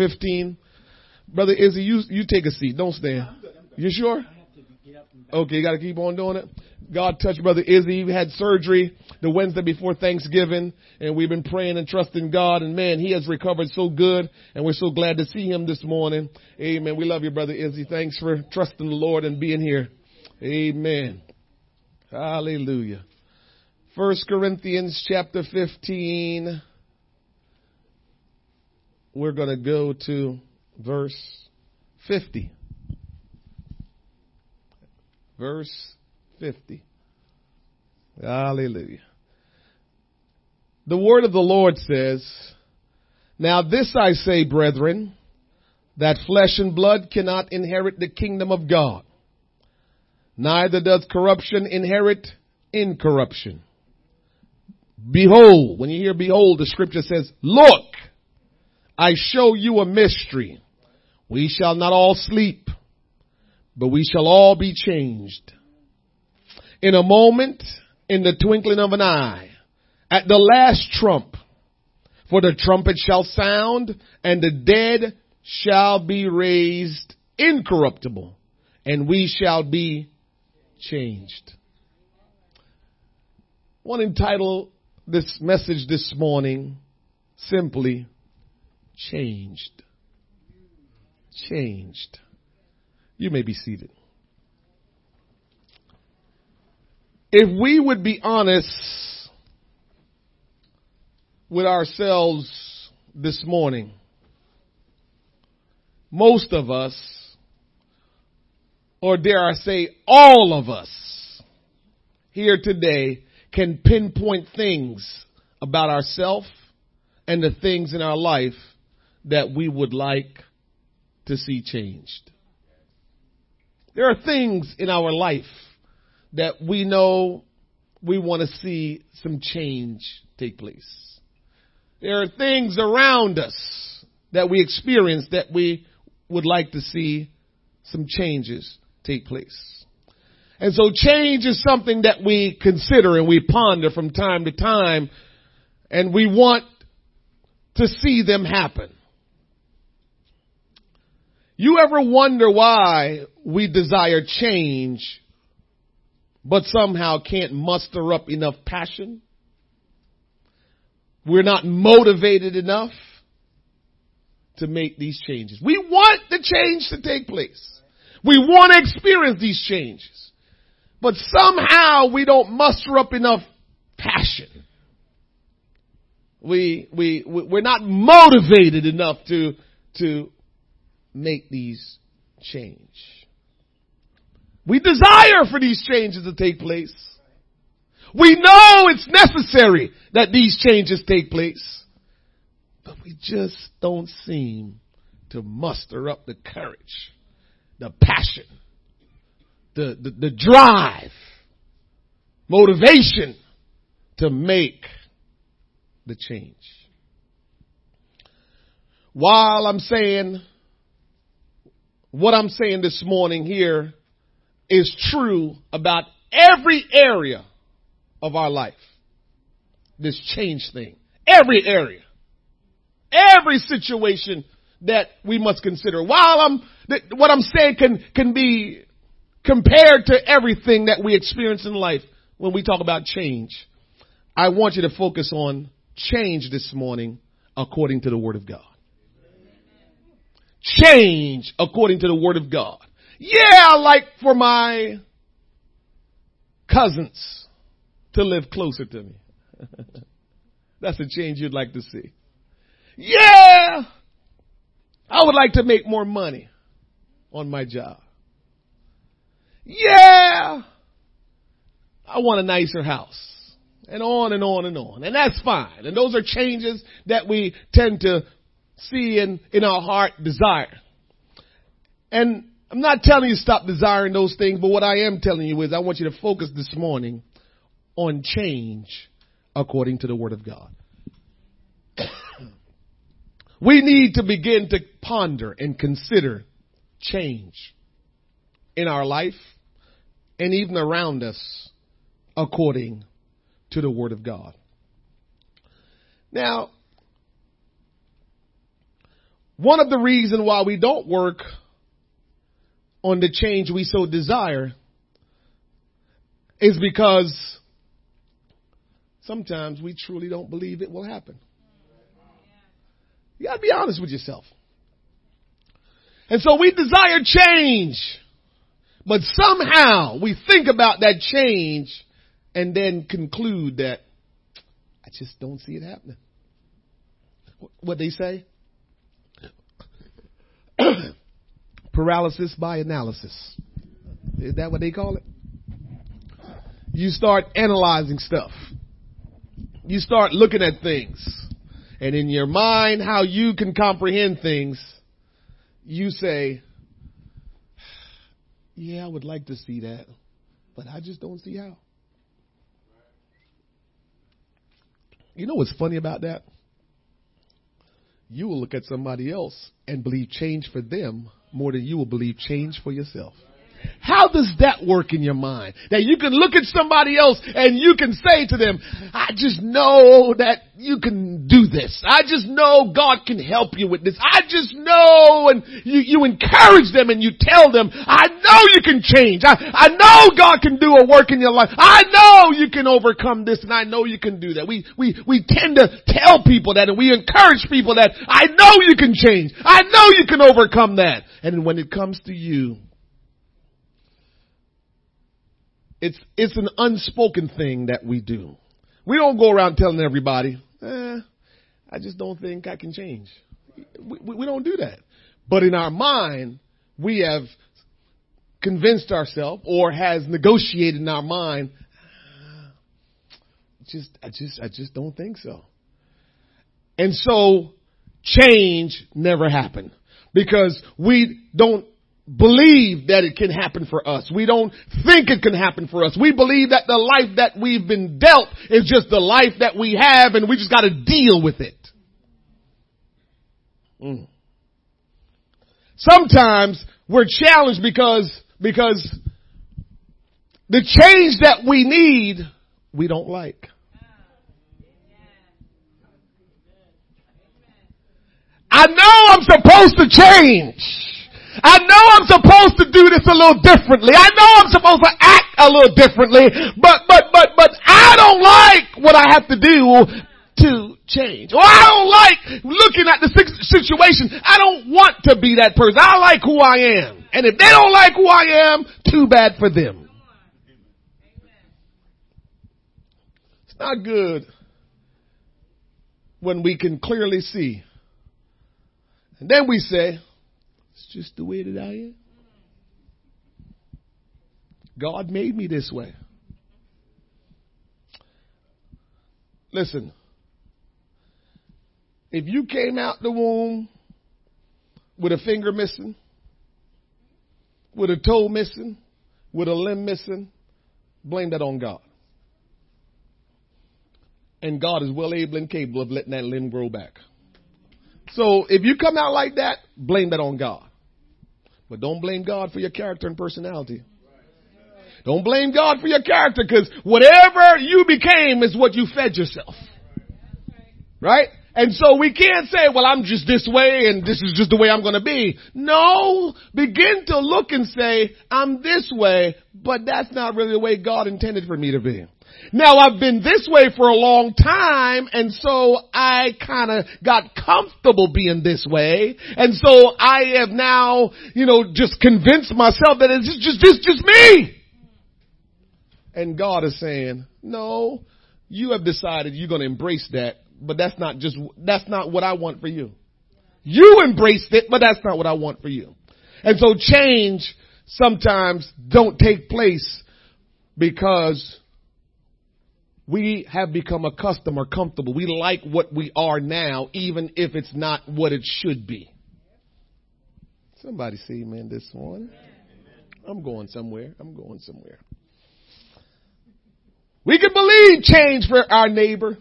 15. Brother Izzy, you, you take a seat. Don't stand. You sure? Okay, you got to keep on doing it. God touched Brother Izzy. He had surgery the Wednesday before Thanksgiving, and we've been praying and trusting God. And man, he has recovered so good, and we're so glad to see him this morning. Amen. We love you, Brother Izzy. Thanks for trusting the Lord and being here. Amen. Hallelujah. First Corinthians chapter 15. We're going to go to verse 50. Verse 50. Hallelujah. The word of the Lord says, Now this I say, brethren, that flesh and blood cannot inherit the kingdom of God. Neither does corruption inherit incorruption. Behold, when you hear behold, the scripture says, look, I show you a mystery. We shall not all sleep, but we shall all be changed. In a moment, in the twinkling of an eye, at the last trump, for the trumpet shall sound, and the dead shall be raised incorruptible, and we shall be changed. I want to entitle this message this morning simply changed. Changed. You may be seated. If we would be honest with ourselves this morning, most of us, or dare I say all of us here today can pinpoint things about ourselves and the things in our life that we would like to see changed. There are things in our life that we know we want to see some change take place. There are things around us that we experience that we would like to see some changes take place. And so change is something that we consider and we ponder from time to time and we want to see them happen. You ever wonder why we desire change but somehow can't muster up enough passion? We're not motivated enough to make these changes. We want the change to take place. We want to experience these changes. But somehow we don't muster up enough passion. We, we, we're not motivated enough to, to make these change. We desire for these changes to take place. We know it's necessary that these changes take place. But we just don't seem to muster up the courage, the passion, the, the, the drive, motivation to make the change. While I'm saying what I'm saying this morning here is true about every area of our life. This change thing. Every area. Every situation that we must consider. While I'm, what I'm saying can, can be compared to everything that we experience in life when we talk about change. I want you to focus on change this morning according to the Word of God. Change according to the Word of God. Yeah, like for my cousins to live closer to me. That's a change you'd like to see. Yeah, I would like to make more money on my job. Yeah, I want a nicer house. And on and on and on. And that's fine. And those are changes that we tend to see in, in our heart desire. And I'm not telling you stop desiring those things, but what I am telling you is I want you to focus this morning on change according to the Word of God. we need to begin to ponder and consider change in our life and even around us according to the Word of God. Now, one of the reasons why we don't work on the change we so desire is because sometimes we truly don't believe it will happen. You gotta be honest with yourself. And so we desire change, but somehow we think about that change and then conclude that I just don't see it happening. What they say? Paralysis by analysis. Is that what they call it? You start analyzing stuff. You start looking at things. And in your mind, how you can comprehend things, you say, yeah, I would like to see that, but I just don't see how. You know what's funny about that? You will look at somebody else and believe change for them more than you will believe change for yourself. How does that work in your mind? That you can look at somebody else and you can say to them, I just know that you can do this. I just know God can help you with this. I just know and you, you encourage them and you tell them, I know you can change. I, I know God can do a work in your life. I know you can overcome this and I know you can do that. We, we, we tend to tell people that and we encourage people that I know you can change. I know you can overcome that. And when it comes to you, it's, it's an unspoken thing that we do. We don't go around telling everybody, eh, I just don't think I can change. We, we, we don't do that. But in our mind, we have convinced ourselves or has negotiated in our mind, ah, just, I just, I just don't think so. And so change never happened because we don't believe that it can happen for us. We don't think it can happen for us. We believe that the life that we've been dealt is just the life that we have and we just gotta deal with it. Mm. Sometimes we're challenged because, because the change that we need, we don't like. I know I'm supposed to change. I know I'm supposed to do this a little differently. I know I'm supposed to act a little differently, but, but, but, but I don't like what I have to do to change. Or I don't like looking at the situation. I don't want to be that person. I like who I am. And if they don't like who I am, too bad for them. It's not good when we can clearly see. And then we say, just the way that I am. God made me this way. Listen, if you came out the womb with a finger missing, with a toe missing, with a limb missing, blame that on God. And God is well able and capable of letting that limb grow back. So if you come out like that, blame that on God. But don't blame God for your character and personality. Don't blame God for your character because whatever you became is what you fed yourself. Right? And so we can't say, well, I'm just this way and this is just the way I'm going to be. No, begin to look and say, I'm this way, but that's not really the way God intended for me to be. Now I've been this way for a long time and so I kind of got comfortable being this way. And so I have now, you know, just convinced myself that it's just, just, just me. And God is saying, no, you have decided you're going to embrace that, but that's not just, that's not what I want for you. You embraced it, but that's not what I want for you. And so change sometimes don't take place because we have become accustomed or comfortable. We like what we are now, even if it's not what it should be. Somebody say amen this one. I'm going somewhere. I'm going somewhere. We can believe change for our neighbor,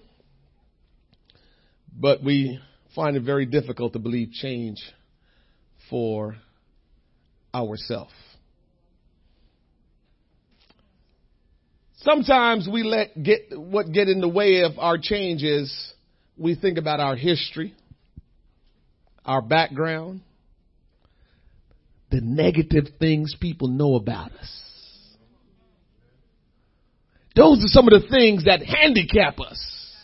but we find it very difficult to believe change for ourselves. Sometimes we let get what get in the way of our changes. We think about our history, our background, the negative things people know about us. Those are some of the things that handicap us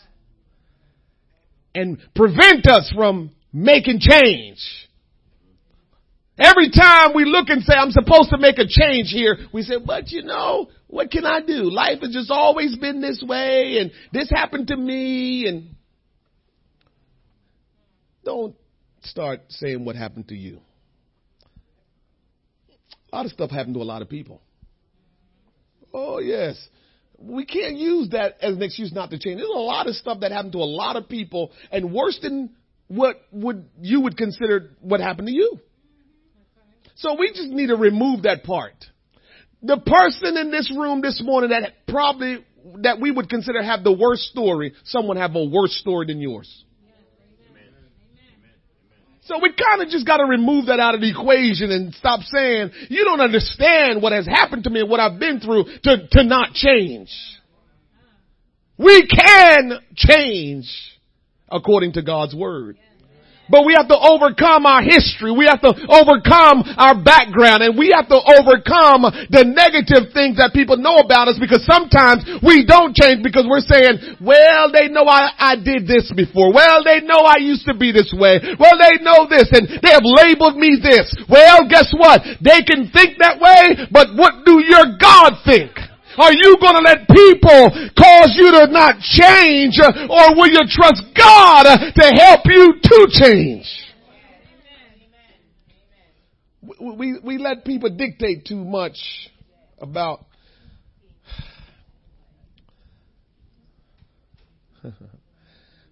and prevent us from making change. Every time we look and say, I'm supposed to make a change here, we say, but you know, what can I do? Life has just always been this way and this happened to me and don't start saying what happened to you. A lot of stuff happened to a lot of people. Oh yes. We can't use that as an excuse not to change. There's a lot of stuff that happened to a lot of people and worse than what would you would consider what happened to you. So we just need to remove that part. The person in this room this morning that probably, that we would consider have the worst story, someone have a worse story than yours. So we kind of just got to remove that out of the equation and stop saying, you don't understand what has happened to me and what I've been through to, to not change. We can change according to God's word. But we have to overcome our history. We have to overcome our background and we have to overcome the negative things that people know about us because sometimes we don't change because we're saying, well, they know I, I did this before. Well, they know I used to be this way. Well, they know this and they have labeled me this. Well, guess what? They can think that way, but what do your God think? Are you going to let people cause you to not change or will you trust God to help you to change? We, we let people dictate too much about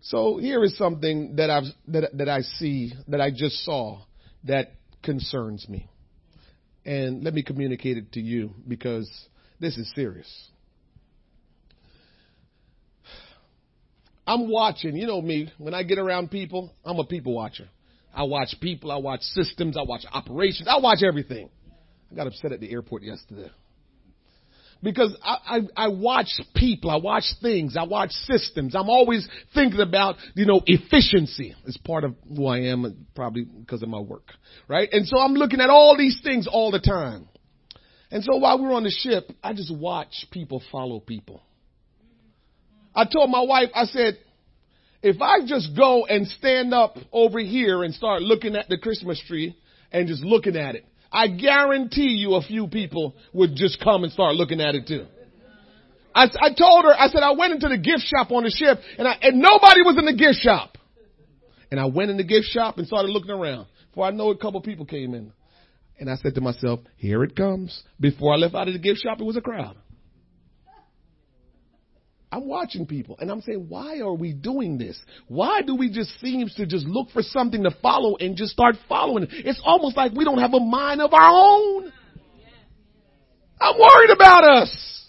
So here is something that I've that that I see that I just saw that concerns me. And let me communicate it to you because this is serious. I'm watching, you know me, when I get around people, I'm a people watcher. I watch people, I watch systems, I watch operations, I watch everything. I got upset at the airport yesterday. Because I, I, I watch people, I watch things, I watch systems. I'm always thinking about, you know, efficiency is part of who I am, probably because of my work. Right? And so I'm looking at all these things all the time. And so while we were on the ship, I just watched people follow people. I told my wife, I said, if I just go and stand up over here and start looking at the Christmas tree and just looking at it, I guarantee you a few people would just come and start looking at it too. I, I told her, I said, I went into the gift shop on the ship and, I, and nobody was in the gift shop. And I went in the gift shop and started looking around. Before I know it, a couple people came in. And I said to myself, here it comes. Before I left out of the gift shop, it was a crowd. I'm watching people and I'm saying, why are we doing this? Why do we just seem to just look for something to follow and just start following? It's almost like we don't have a mind of our own. I'm worried about us.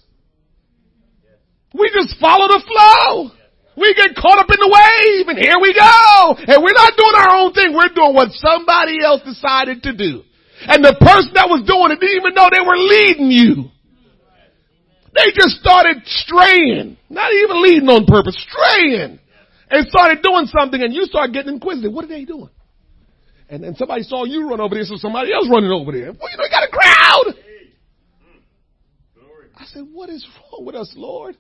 We just follow the flow. We get caught up in the wave and here we go. And we're not doing our own thing. We're doing what somebody else decided to do. And the person that was doing it didn't even know they were leading you. They just started straying. Not even leading on purpose, straying. And started doing something and you start getting inquisitive. What are they doing? And then somebody saw you run over there, so somebody else running over there. Well, you know, you got a crowd. I said, what is wrong with us, Lord?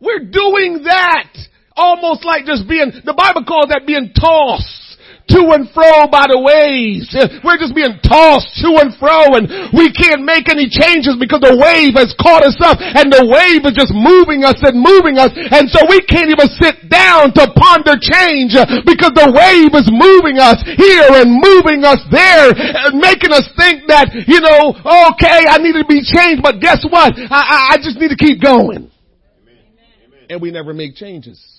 We're doing that. Almost like just being, the Bible calls that being tossed to and fro by the waves. We're just being tossed to and fro and we can't make any changes because the wave has caught us up and the wave is just moving us and moving us and so we can't even sit down to ponder change because the wave is moving us here and moving us there and making us think that, you know, okay, I need to be changed but guess what? I, I, I just need to keep going. Amen. And we never make changes.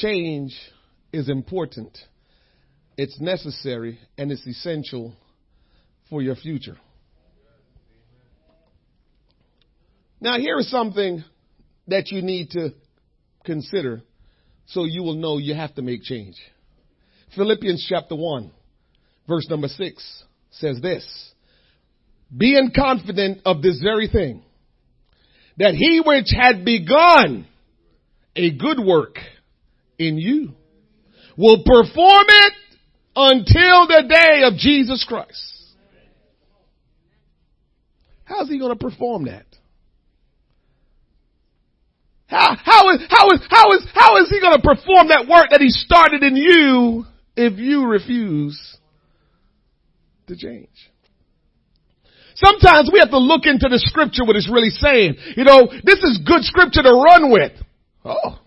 Change is important. It's necessary and it's essential for your future. Now here is something that you need to consider so you will know you have to make change. Philippians chapter 1 verse number 6 says this, being confident of this very thing, that he which had begun a good work in you will perform it until the day of Jesus Christ. How's he going to perform that? How, how is, how is, how is, how is he going to perform that work that he started in you if you refuse to change? Sometimes we have to look into the scripture what it's really saying. You know, this is good scripture to run with. Oh.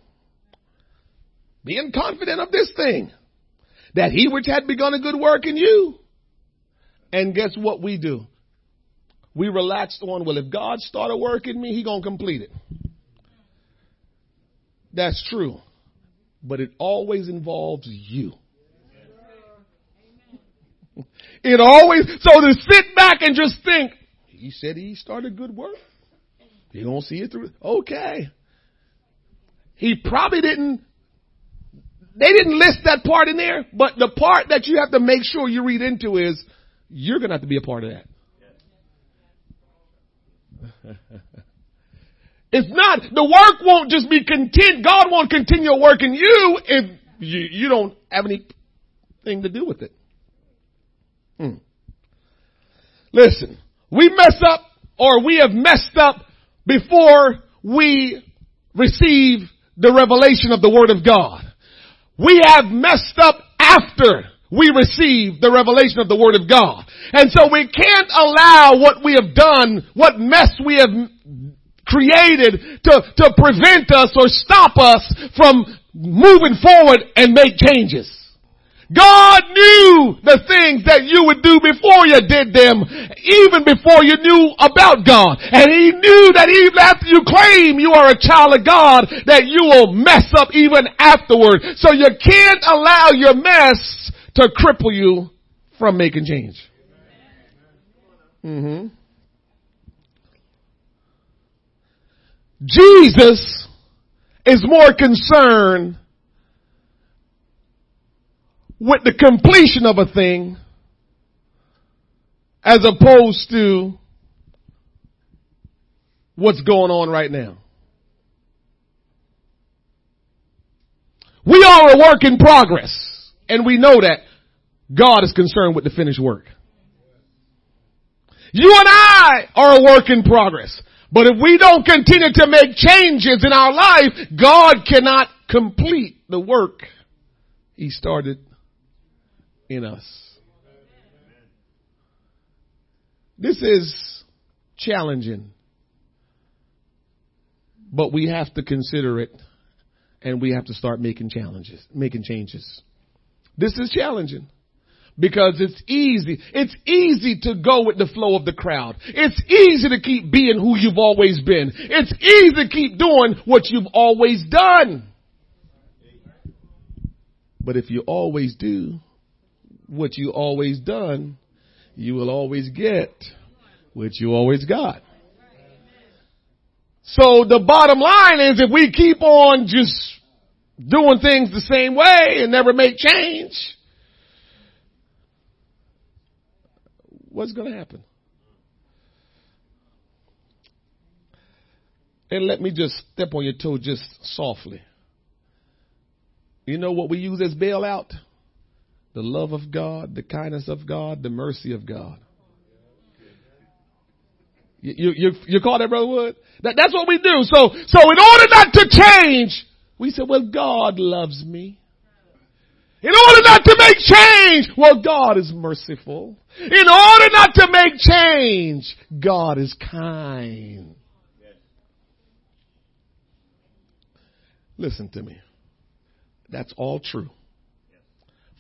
Being confident of this thing. That he which had begun a good work in you. And guess what we do? We relaxed on, well, if God started work in me, he gonna complete it. That's true. But it always involves you. It always, so to sit back and just think, he said he started good work. You gonna see it through. Okay. He probably didn't, they didn't list that part in there, but the part that you have to make sure you read into is, you're gonna have to be a part of that. It's not, the work won't just be content, God won't continue working you if you, you don't have anything to do with it. Hmm. Listen, we mess up or we have messed up before we receive the revelation of the Word of God. We have messed up after we receive the revelation of the Word of God. And so we can't allow what we have done, what mess we have created to, to prevent us or stop us from moving forward and make changes. God knew the things that you would do before you did them, even before you knew about God. And He knew that even after you claim you are a child of God, that you will mess up even afterward. So you can't allow your mess to cripple you from making change. Mm-hmm. Jesus is more concerned with the completion of a thing as opposed to what's going on right now. We are a work in progress and we know that God is concerned with the finished work. You and I are a work in progress. But if we don't continue to make changes in our life, God cannot complete the work He started in us. This is challenging, but we have to consider it and we have to start making challenges, making changes. This is challenging because it's easy. It's easy to go with the flow of the crowd. It's easy to keep being who you've always been. It's easy to keep doing what you've always done. But if you always do what you always done, you will always get what you always got. So the bottom line is if we keep on just doing things the same way and never make change, what's going to happen? And let me just step on your toe just softly. You know what we use as bailout? The love of God, the kindness of God, the mercy of God. You, you, you call that, Brother Wood? That, that's what we do. So, so in order not to change, we say, well, God loves me. In order not to make change, well, God is merciful. In order not to make change, God is kind. Listen to me. That's all true.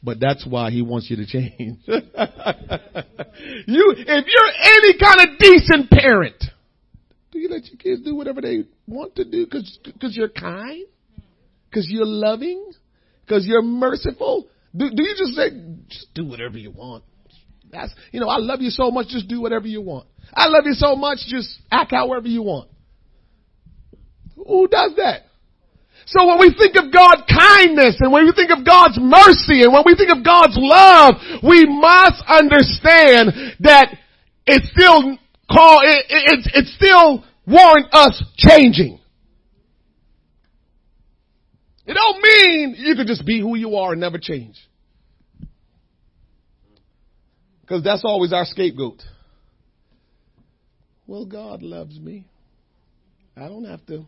But that's why he wants you to change. you, if you're any kind of decent parent, do you let your kids do whatever they want to do because cause you're kind? Because you're loving? because you're merciful? Do, do you just say, just do whatever you want? That's, you know, I love you so much, just do whatever you want. I love you so much, just act however you want. Who does that? So when we think of God's kindness and when we think of God's mercy and when we think of God's love, we must understand that it's still call it, it, it's still warrant us changing. It don't mean you can just be who you are and never change. Because that's always our scapegoat. Well, God loves me. I don't have to.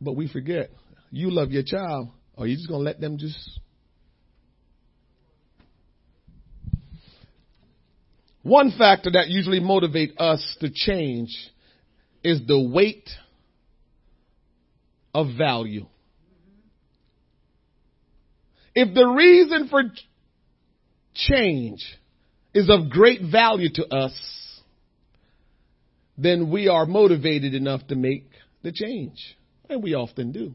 But we forget. You love your child. Or you just going to let them just. One factor that usually motivate us to change is the weight of value. If the reason for change is of great value to us, then we are motivated enough to make the change. And we often do.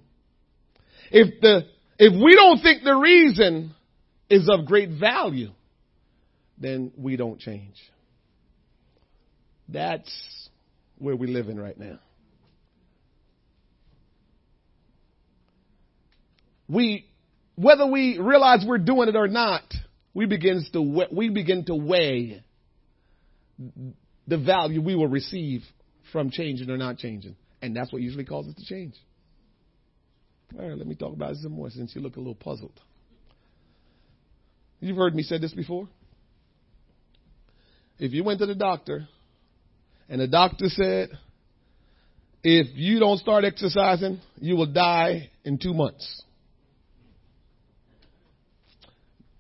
If the, if we don't think the reason is of great value, then we don't change. That's where we live in right now. We, whether we realize we're doing it or not, we begins to we begin to weigh the value we will receive from changing or not changing, and that's what usually causes to change. All right, let me talk about it some more since you look a little puzzled. You've heard me say this before. If you went to the doctor and the doctor said, if you don't start exercising, you will die in two months.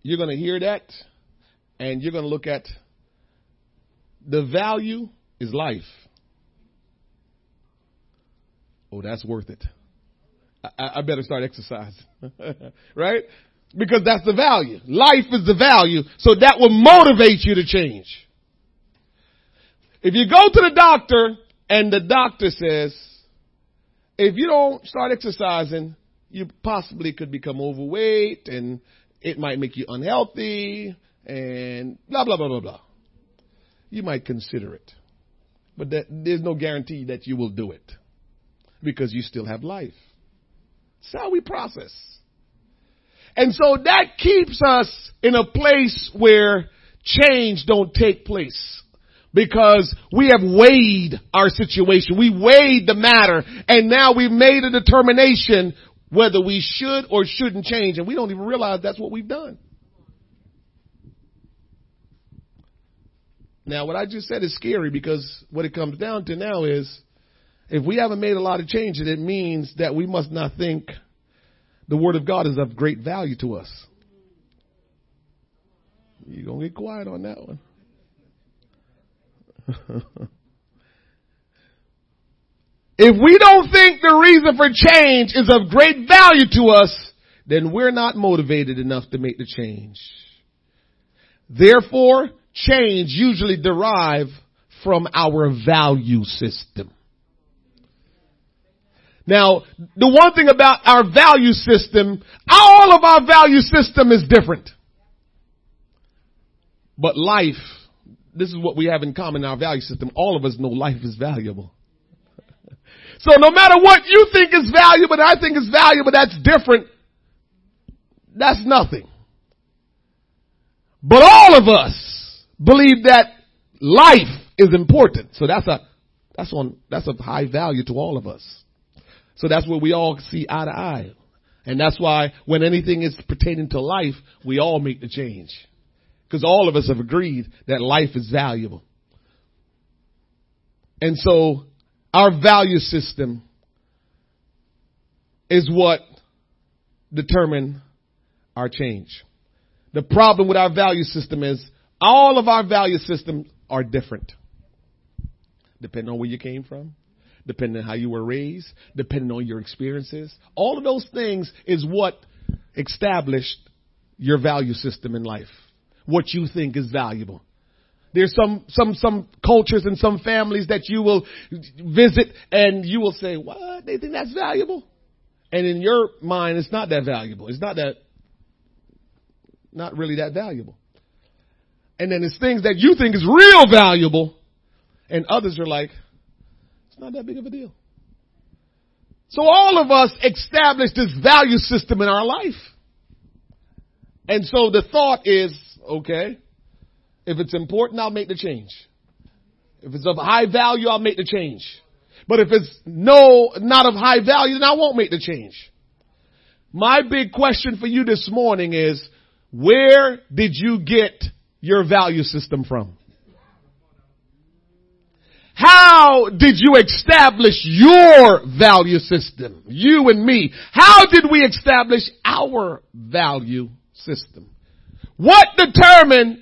You're going to hear that and you're going to look at the value is life. Oh, that's worth it. I, I better start exercising. right? Because that's the value. Life is the value. So that will motivate you to change. If you go to the doctor and the doctor says, if you don't start exercising, you possibly could become overweight and it might make you unhealthy and blah, blah, blah, blah, blah. You might consider it. But that, there's no guarantee that you will do it because you still have life. That's how we process. And so that keeps us in a place where change don't take place because we have weighed our situation. We weighed the matter and now we've made a determination whether we should or shouldn't change, and we don't even realize that's what we've done. Now, what I just said is scary because what it comes down to now is if we haven't made a lot of changes, it means that we must not think the Word of God is of great value to us. You're going to get quiet on that one. If we don't think the reason for change is of great value to us, then we're not motivated enough to make the change. Therefore, change usually derive from our value system. Now, the one thing about our value system, all of our value system is different. But life, this is what we have in common in our value system. All of us know life is valuable. So no matter what you think is valuable, I think is valuable, that's different. That's nothing. But all of us believe that life is important. So that's a, that's on, that's of high value to all of us. So that's where we all see eye to eye. And that's why when anything is pertaining to life, we all make the change. Because all of us have agreed that life is valuable. And so our value system is what determine our change. The problem with our value system is all of our value systems are different. Depending on where you came from, depending on how you were raised, depending on your experiences. All of those things is what established your value system in life. What you think is valuable. There's some, some, some cultures and some families that you will visit and you will say, what? They think that's valuable? And in your mind, it's not that valuable. It's not that, not really that valuable. And then there's things that you think is real valuable and others are like, it's not that big of a deal. So all of us establish this value system in our life. And so the thought is, okay, if it's important, I'll make the change. If it's of high value, I'll make the change. But if it's no, not of high value, then I won't make the change. My big question for you this morning is, where did you get your value system from? How did you establish your value system? You and me. How did we establish our value system? What determined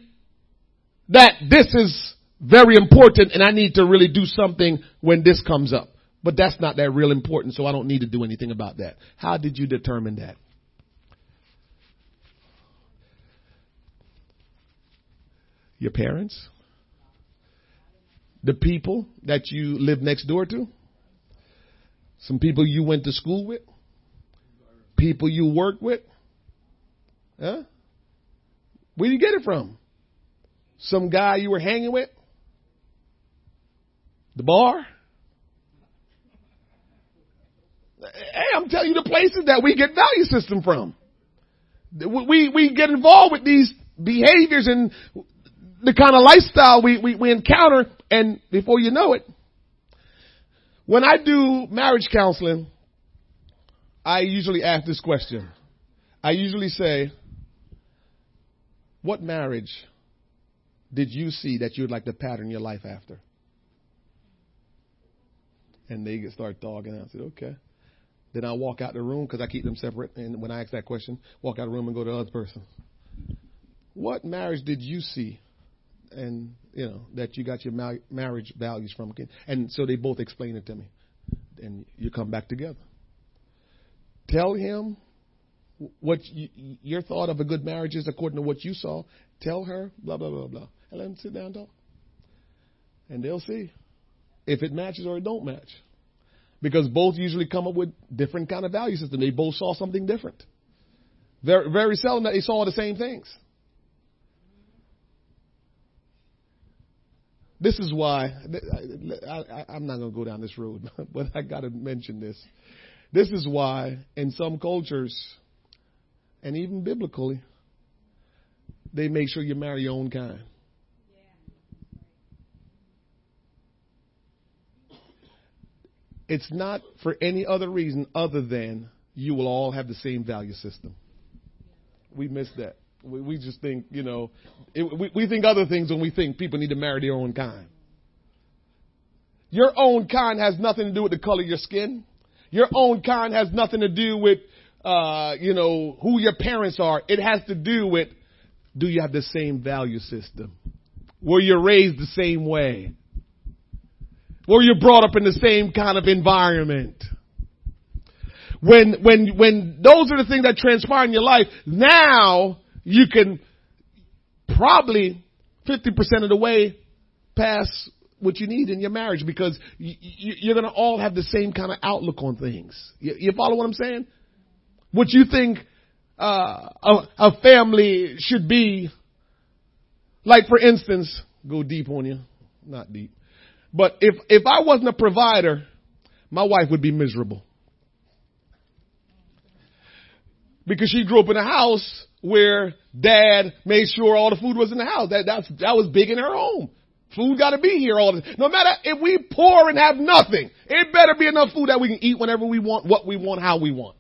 that this is very important and I need to really do something when this comes up? But that's not that real important, so I don't need to do anything about that. How did you determine that? Your parents? The people that you live next door to? Some people you went to school with? People you work with? Huh? Where you get it from? Some guy you were hanging with? The bar? Hey, I'm telling you the places that we get value system from. We, we get involved with these behaviors and the kind of lifestyle we, we, we encounter and before you know it, when I do marriage counseling, I usually ask this question. I usually say, what marriage did you see that you would like to pattern your life after? And they get start talking. I said, okay. Then I walk out the room because I keep them separate. And when I ask that question, walk out of the room and go to the other person. What marriage did you see and you know that you got your ma- marriage values from. And so they both explain it to me, and you come back together. Tell him what you, your thought of a good marriage is according to what you saw. Tell her blah blah blah blah, and let them sit down and talk, and they'll see if it matches or it don't match. Because both usually come up with different kind of value system. They both saw something different. Very, very seldom that they saw the same things. This is why I, am not going to go down this road, but I got to mention this. This is why, in some cultures, and even biblically, they make sure you marry your own kind. It's not for any other reason other than you will all have the same value system. We miss that. We, we just think, you know, it, we, we think other things when we think people need to marry their own kind. Your own kind has nothing to do with the color of your skin. Your own kind has nothing to do with, uh, you know, who your parents are. It has to do with, do you have the same value system? Were you raised the same way? Were you brought up in the same kind of environment? When, when, when those are the things that transpire in your life, now you can probably 50% of the way pass what you need in your marriage because you're going to all have the same kind of outlook on things. You, follow what I'm saying? What you think uh, a, a family should be, like for instance, go deep on you, not deep. But if if I wasn't a provider, my wife would be miserable because she grew up in a house where dad made sure all the food was in the house. That, that's, that was big in her home. Food gotta be here all the time. No matter if we poor and have nothing, it better be enough food that we can eat whenever we want, what we want, how we want.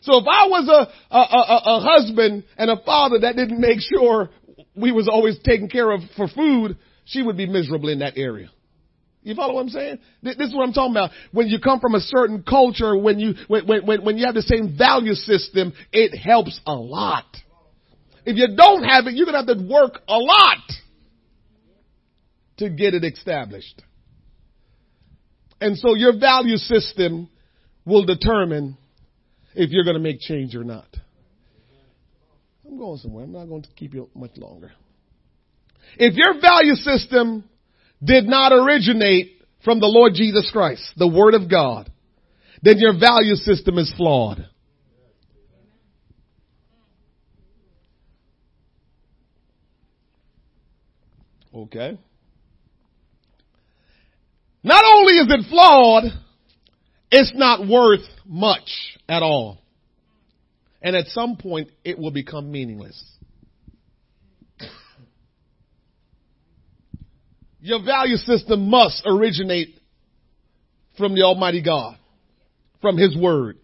So if I was a, a, a, a husband and a father that didn't make sure we was always taken care of for food, she would be miserable in that area. You follow what I'm saying? This is what I'm talking about. When you come from a certain culture, when you, when, when, when you have the same value system, it helps a lot. If you don't have it, you're going to have to work a lot to get it established. And so your value system will determine if you're going to make change or not. I'm going somewhere. I'm not going to keep you much longer. If your value system did not originate from the Lord Jesus Christ, the Word of God, then your value system is flawed. Okay. Not only is it flawed, it's not worth much at all. And at some point, it will become meaningless. Your value system must originate from the Almighty God, from His Word.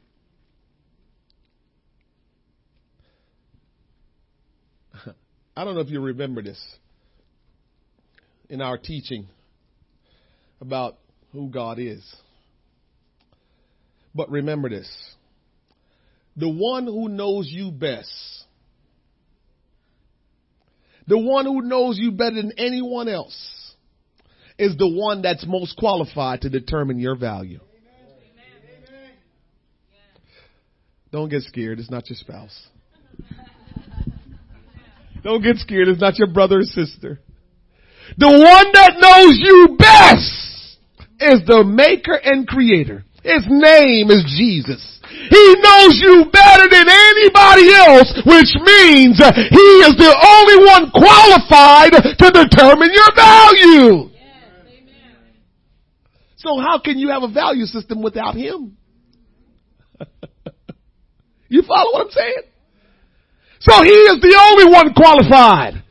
I don't know if you remember this in our teaching about who God is. But remember this. The one who knows you best, the one who knows you better than anyone else, is the one that's most qualified to determine your value. Don't get scared. It's not your spouse. Don't get scared. It's not your brother or sister. The one that knows you best is the maker and creator. His name is Jesus. He knows you better than anybody else, which means he is the only one qualified to determine your value. So how can you have a value system without him? you follow what I'm saying? So he is the only one qualified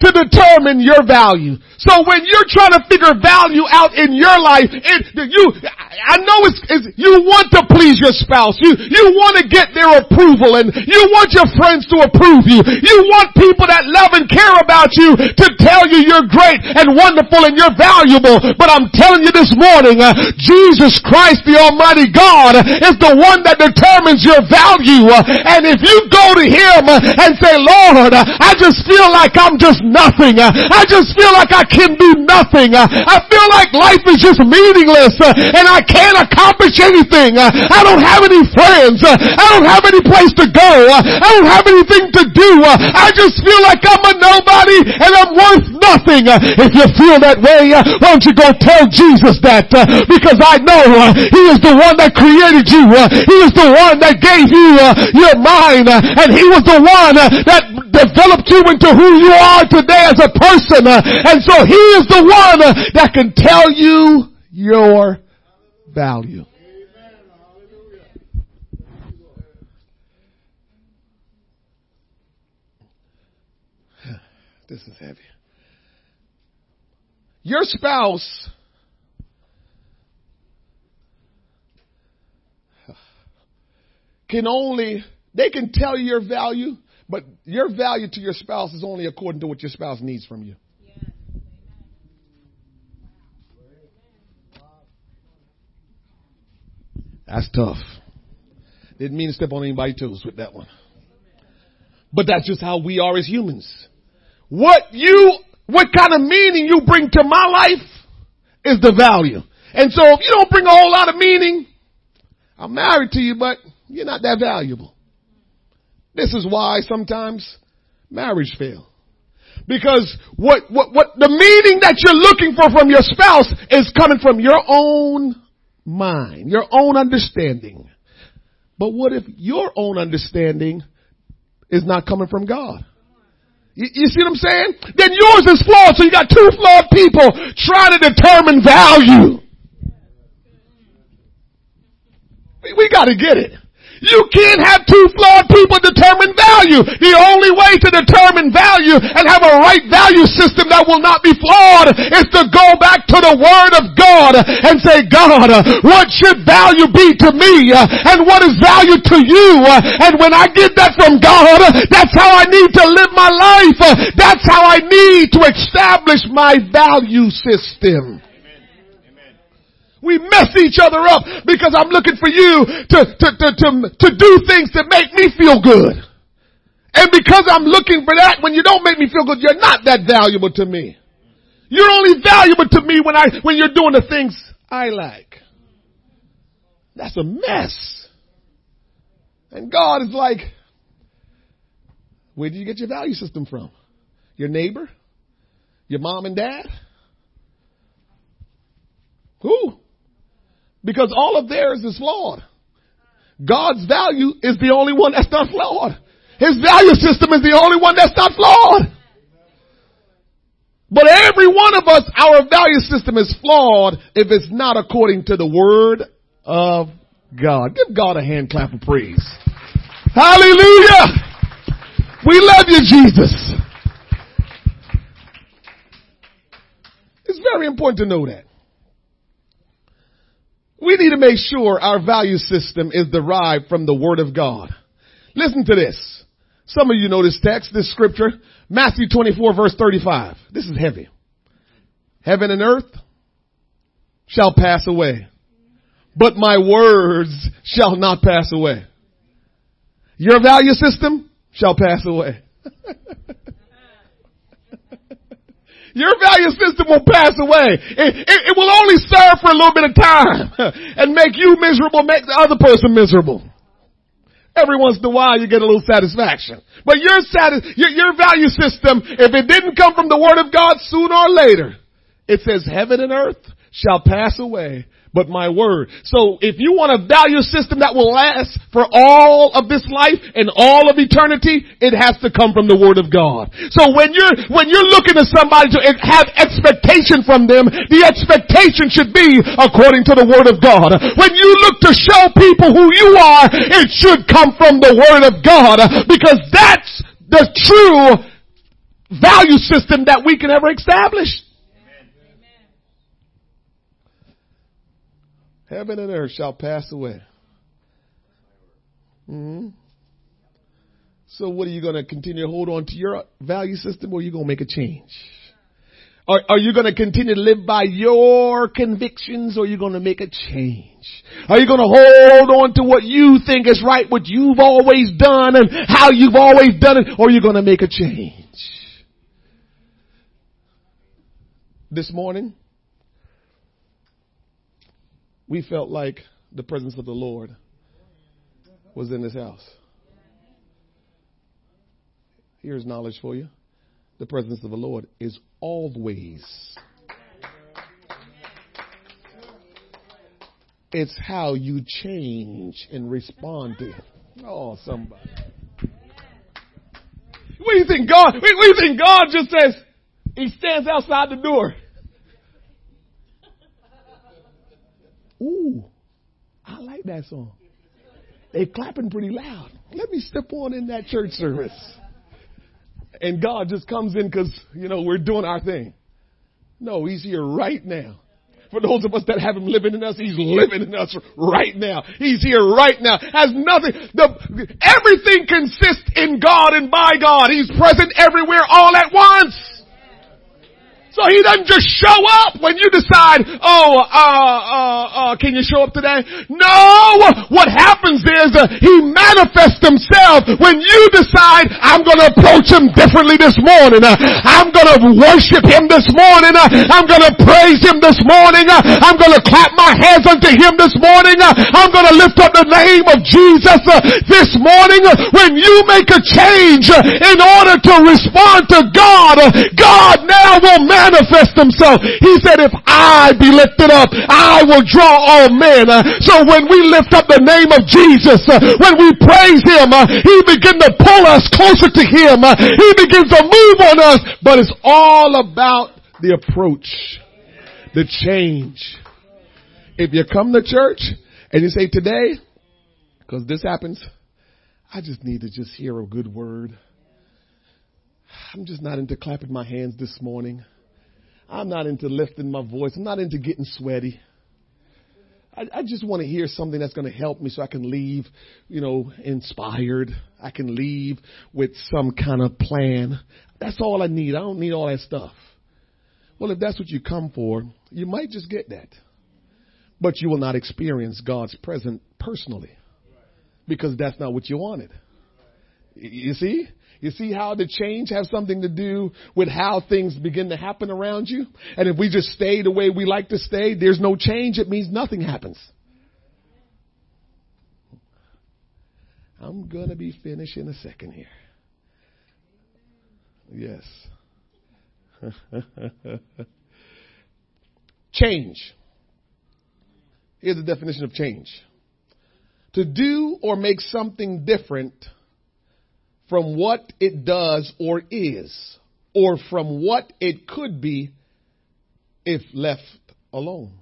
to determine your value. So when you're trying to figure value out in your life, it, you, I know it's, it's, you want to please your spouse. You, you want to get their approval and you want your friends to approve you. You want people that love and care about you to tell you you're great and wonderful and you're valuable. But I'm telling you this morning, uh, Jesus Christ, the Almighty God, is the one that determines your value. Uh, and if you go to Him uh, and say, Lord, uh, I just feel like I'm just nothing. I just feel like I can do nothing. I feel like life is just meaningless and I can't accomplish anything. I don't have any friends. I don't have any place to go. I don't have anything to do. I just feel like I'm a nobody and I'm worth nothing. If you feel that way, why don't you go tell Jesus that? Because I know He is the one that created you. He is the one that gave you your mind and He was the one that developed you into who you are today as a person. And so he is the one that can tell you your value. This is heavy. Your spouse can only, they can tell you your value, but your value to your spouse is only according to what your spouse needs from you. That's tough. Didn't mean to step on anybody's toes with that one. But that's just how we are as humans. What you, what kind of meaning you bring to my life is the value. And so if you don't bring a whole lot of meaning, I'm married to you, but you're not that valuable. This is why sometimes marriage fail. Because what, what, what the meaning that you're looking for from your spouse is coming from your own mind, your own understanding. But what if your own understanding is not coming from God? You, you, see what I'm saying? Then yours is flawed, so you got two flawed people trying to determine value. We, we gotta get it. You can't have two flawed people determine value. The only way to determine value and have a right value system that will not be flawed is to go back to the Word of God and say, God, what should value be to me? And what is value to you? And when I get that from God, that's how I need to live my life. That's how I need to establish my value system. We mess each other up because I'm looking for you to, to, to, to, to do things that make me feel good. And because I'm looking for that, when you don't make me feel good, you're not that valuable to me. You're only valuable to me when I, when you're doing the things I like. That's a mess. And God is like, where did you get your value system from? Your neighbor? Your mom and dad? Who? Because all of theirs is flawed. God's value is the only one that's not flawed. His value system is the only one that's not flawed. But every one of us, our value system is flawed if it's not according to the word of God. Give God a hand clap of praise. Hallelujah. We love you, Jesus. It's very important to know that. We need to make sure our value system is derived from the Word of God. Listen to this. Some of you know this text, this scripture, Matthew 24 verse 35. This is heavy. Heaven and earth shall pass away, but my words shall not pass away. Your value system shall pass away. Your value system will pass away. It, it, it, will only serve for a little bit of time and make you miserable, make the other person miserable. Every once in a while you get a little satisfaction. But your, satis- your, your value system, if it didn't come from the Word of God sooner or later, it says heaven and earth shall pass away, but my word. So if you want a value system that will last for all of this life and all of eternity, it has to come from the word of God. So when you're, when you're looking to somebody to have expectation from them, the expectation should be according to the word of God. When you look to show people who you are, it should come from the word of God because that's the true value system that we can ever establish. Heaven and earth shall pass away. Mm-hmm. So what are you going to continue to hold on to your value system or are you going to make a change? Are, are you going to continue to live by your convictions or are you going to make a change? Are you going to hold on to what you think is right, what you've always done and how you've always done it, or are you going to make a change? This morning, we felt like the presence of the Lord was in this house. Here's knowledge for you. The presence of the Lord is always. It's how you change and respond to Him. Oh, somebody. What do you think God, what do you think God just says? He stands outside the door. Ooh, I like that song. They clapping pretty loud. Let me step on in that church service. And God just comes in because, you know, we're doing our thing. No, He's here right now. For those of us that have Him living in us, He's living in us right now. He's here right now. Has nothing, the, everything consists in God and by God. He's present everywhere all at once. So he doesn't just show up when you decide, oh, uh, uh, uh, can you show up today? No! What happens is uh, he manifests himself when you decide, I'm gonna approach him differently this morning. Uh, I'm gonna worship him this morning. Uh, I'm gonna praise him this morning. I'm gonna clap my hands unto him this morning. I'm gonna lift up the name of Jesus this morning. When you make a change in order to respond to God, God now will manifest manifest himself. He said, if I be lifted up, I will draw all men. Uh, so when we lift up the name of Jesus, uh, when we praise him, uh, he begins to pull us closer to him. He begins to move on us, but it's all about the approach, the change. If you come to church and you say today, because this happens, I just need to just hear a good word. I'm just not into clapping my hands this morning. I'm not into lifting my voice. I'm not into getting sweaty. I, I just want to hear something that's going to help me so I can leave, you know, inspired. I can leave with some kind of plan. That's all I need. I don't need all that stuff. Well, if that's what you come for, you might just get that. But you will not experience God's presence personally because that's not what you wanted. You see? You see how the change has something to do with how things begin to happen around you? And if we just stay the way we like to stay, there's no change. It means nothing happens. I'm going to be finished in a second here. Yes. change. Here's the definition of change. To do or make something different from what it does or is, or from what it could be if left alone.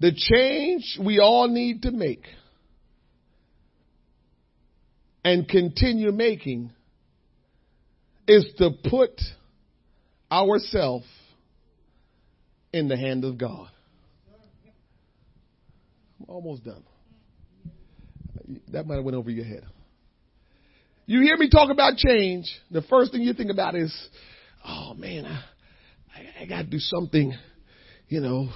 The change we all need to make and continue making is to put ourselves in the hand of God. I'm almost done. That might have went over your head. You hear me talk about change, the first thing you think about is, oh man, I, I, got to do something, you know,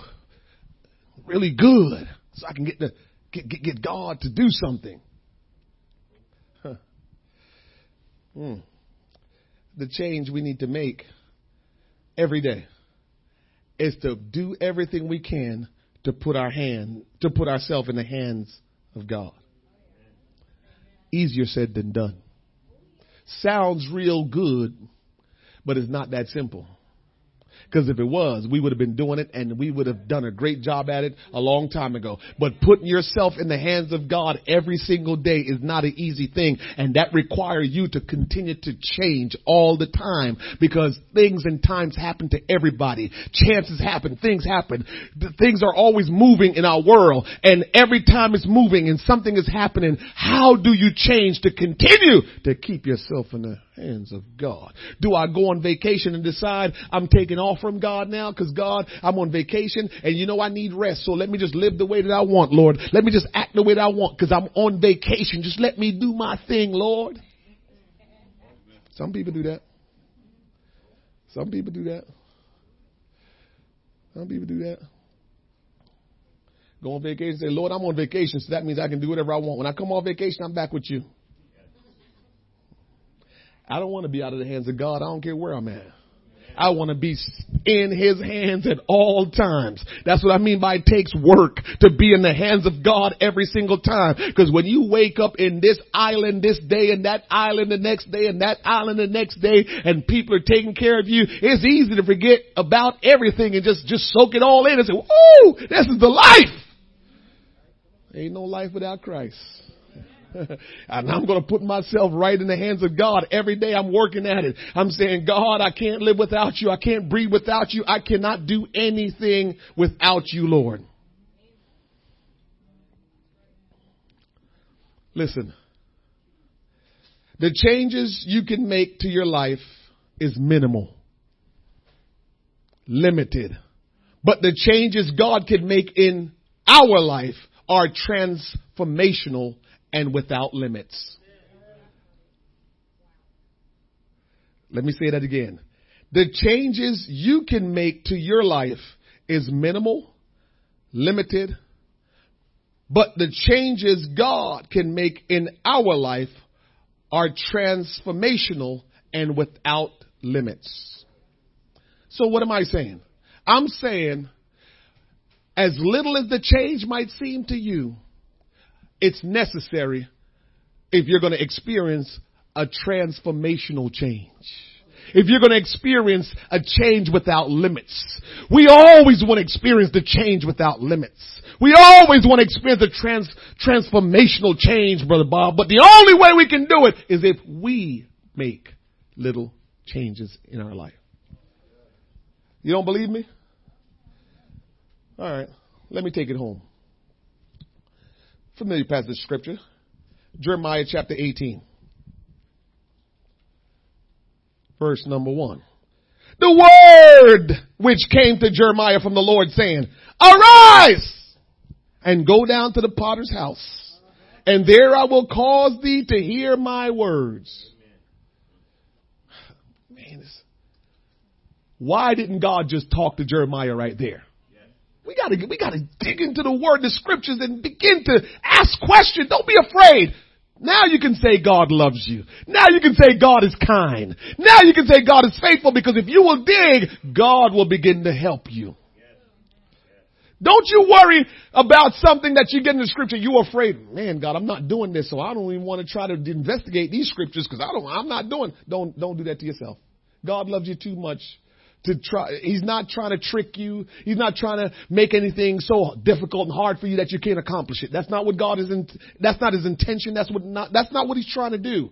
really good so I can get the get get, get God to do something. Huh. Hmm. The change we need to make every day is to do everything we can to put our hand to put ourselves in the hands of God. Easier said than done. Sounds real good, but it's not that simple. Because if it was, we would have been doing it and we would have done a great job at it a long time ago. But putting yourself in the hands of God every single day is not an easy thing. And that requires you to continue to change all the time because things and times happen to everybody. Chances happen. Things happen. Things are always moving in our world. And every time it's moving and something is happening, how do you change to continue to keep yourself in the hands of God. Do I go on vacation and decide I'm taking off from God now? Cause God, I'm on vacation and you know I need rest. So let me just live the way that I want, Lord. Let me just act the way that I want cause I'm on vacation. Just let me do my thing, Lord. Some people do that. Some people do that. Some people do that. Go on vacation, say, Lord, I'm on vacation, so that means I can do whatever I want. When I come off vacation, I'm back with you. I don't want to be out of the hands of God. I don't care where I'm at. I want to be in his hands at all times. That's what I mean by it takes work to be in the hands of God every single time. Cause when you wake up in this island this day and that island the next day and that island the next day and people are taking care of you, it's easy to forget about everything and just, just soak it all in and say, woo, this is the life. Ain't no life without Christ. and I'm going to put myself right in the hands of God. Every day I'm working at it. I'm saying, God, I can't live without you. I can't breathe without you. I cannot do anything without you, Lord. Listen. The changes you can make to your life is minimal. Limited. But the changes God can make in our life are transformational and without limits. Let me say that again. The changes you can make to your life is minimal, limited, but the changes God can make in our life are transformational and without limits. So what am I saying? I'm saying as little as the change might seem to you, it's necessary if you're going to experience a transformational change. If you're going to experience a change without limits. We always want to experience the change without limits. We always want to experience the trans, transformational change, Brother Bob, but the only way we can do it is if we make little changes in our life. You don't believe me? Alright, let me take it home familiar passage of scripture. Jeremiah chapter 18. Verse number one. The word which came to Jeremiah from the Lord saying, arise and go down to the potter's house and there I will cause thee to hear my words. Man, why didn't God just talk to Jeremiah right there? We gotta, we gotta dig into the word, the scriptures and begin to ask questions. Don't be afraid. Now you can say God loves you. Now you can say God is kind. Now you can say God is faithful because if you will dig, God will begin to help you. Don't you worry about something that you get in the scripture. You're afraid, man, God, I'm not doing this, so I don't even want to try to investigate these scriptures because I don't, I'm not doing. Don't, don't do that to yourself. God loves you too much to try, he's not trying to trick you. He's not trying to make anything so difficult and hard for you that you can't accomplish it. That's not what God is in, that's not his intention. That's what not, that's not what he's trying to do.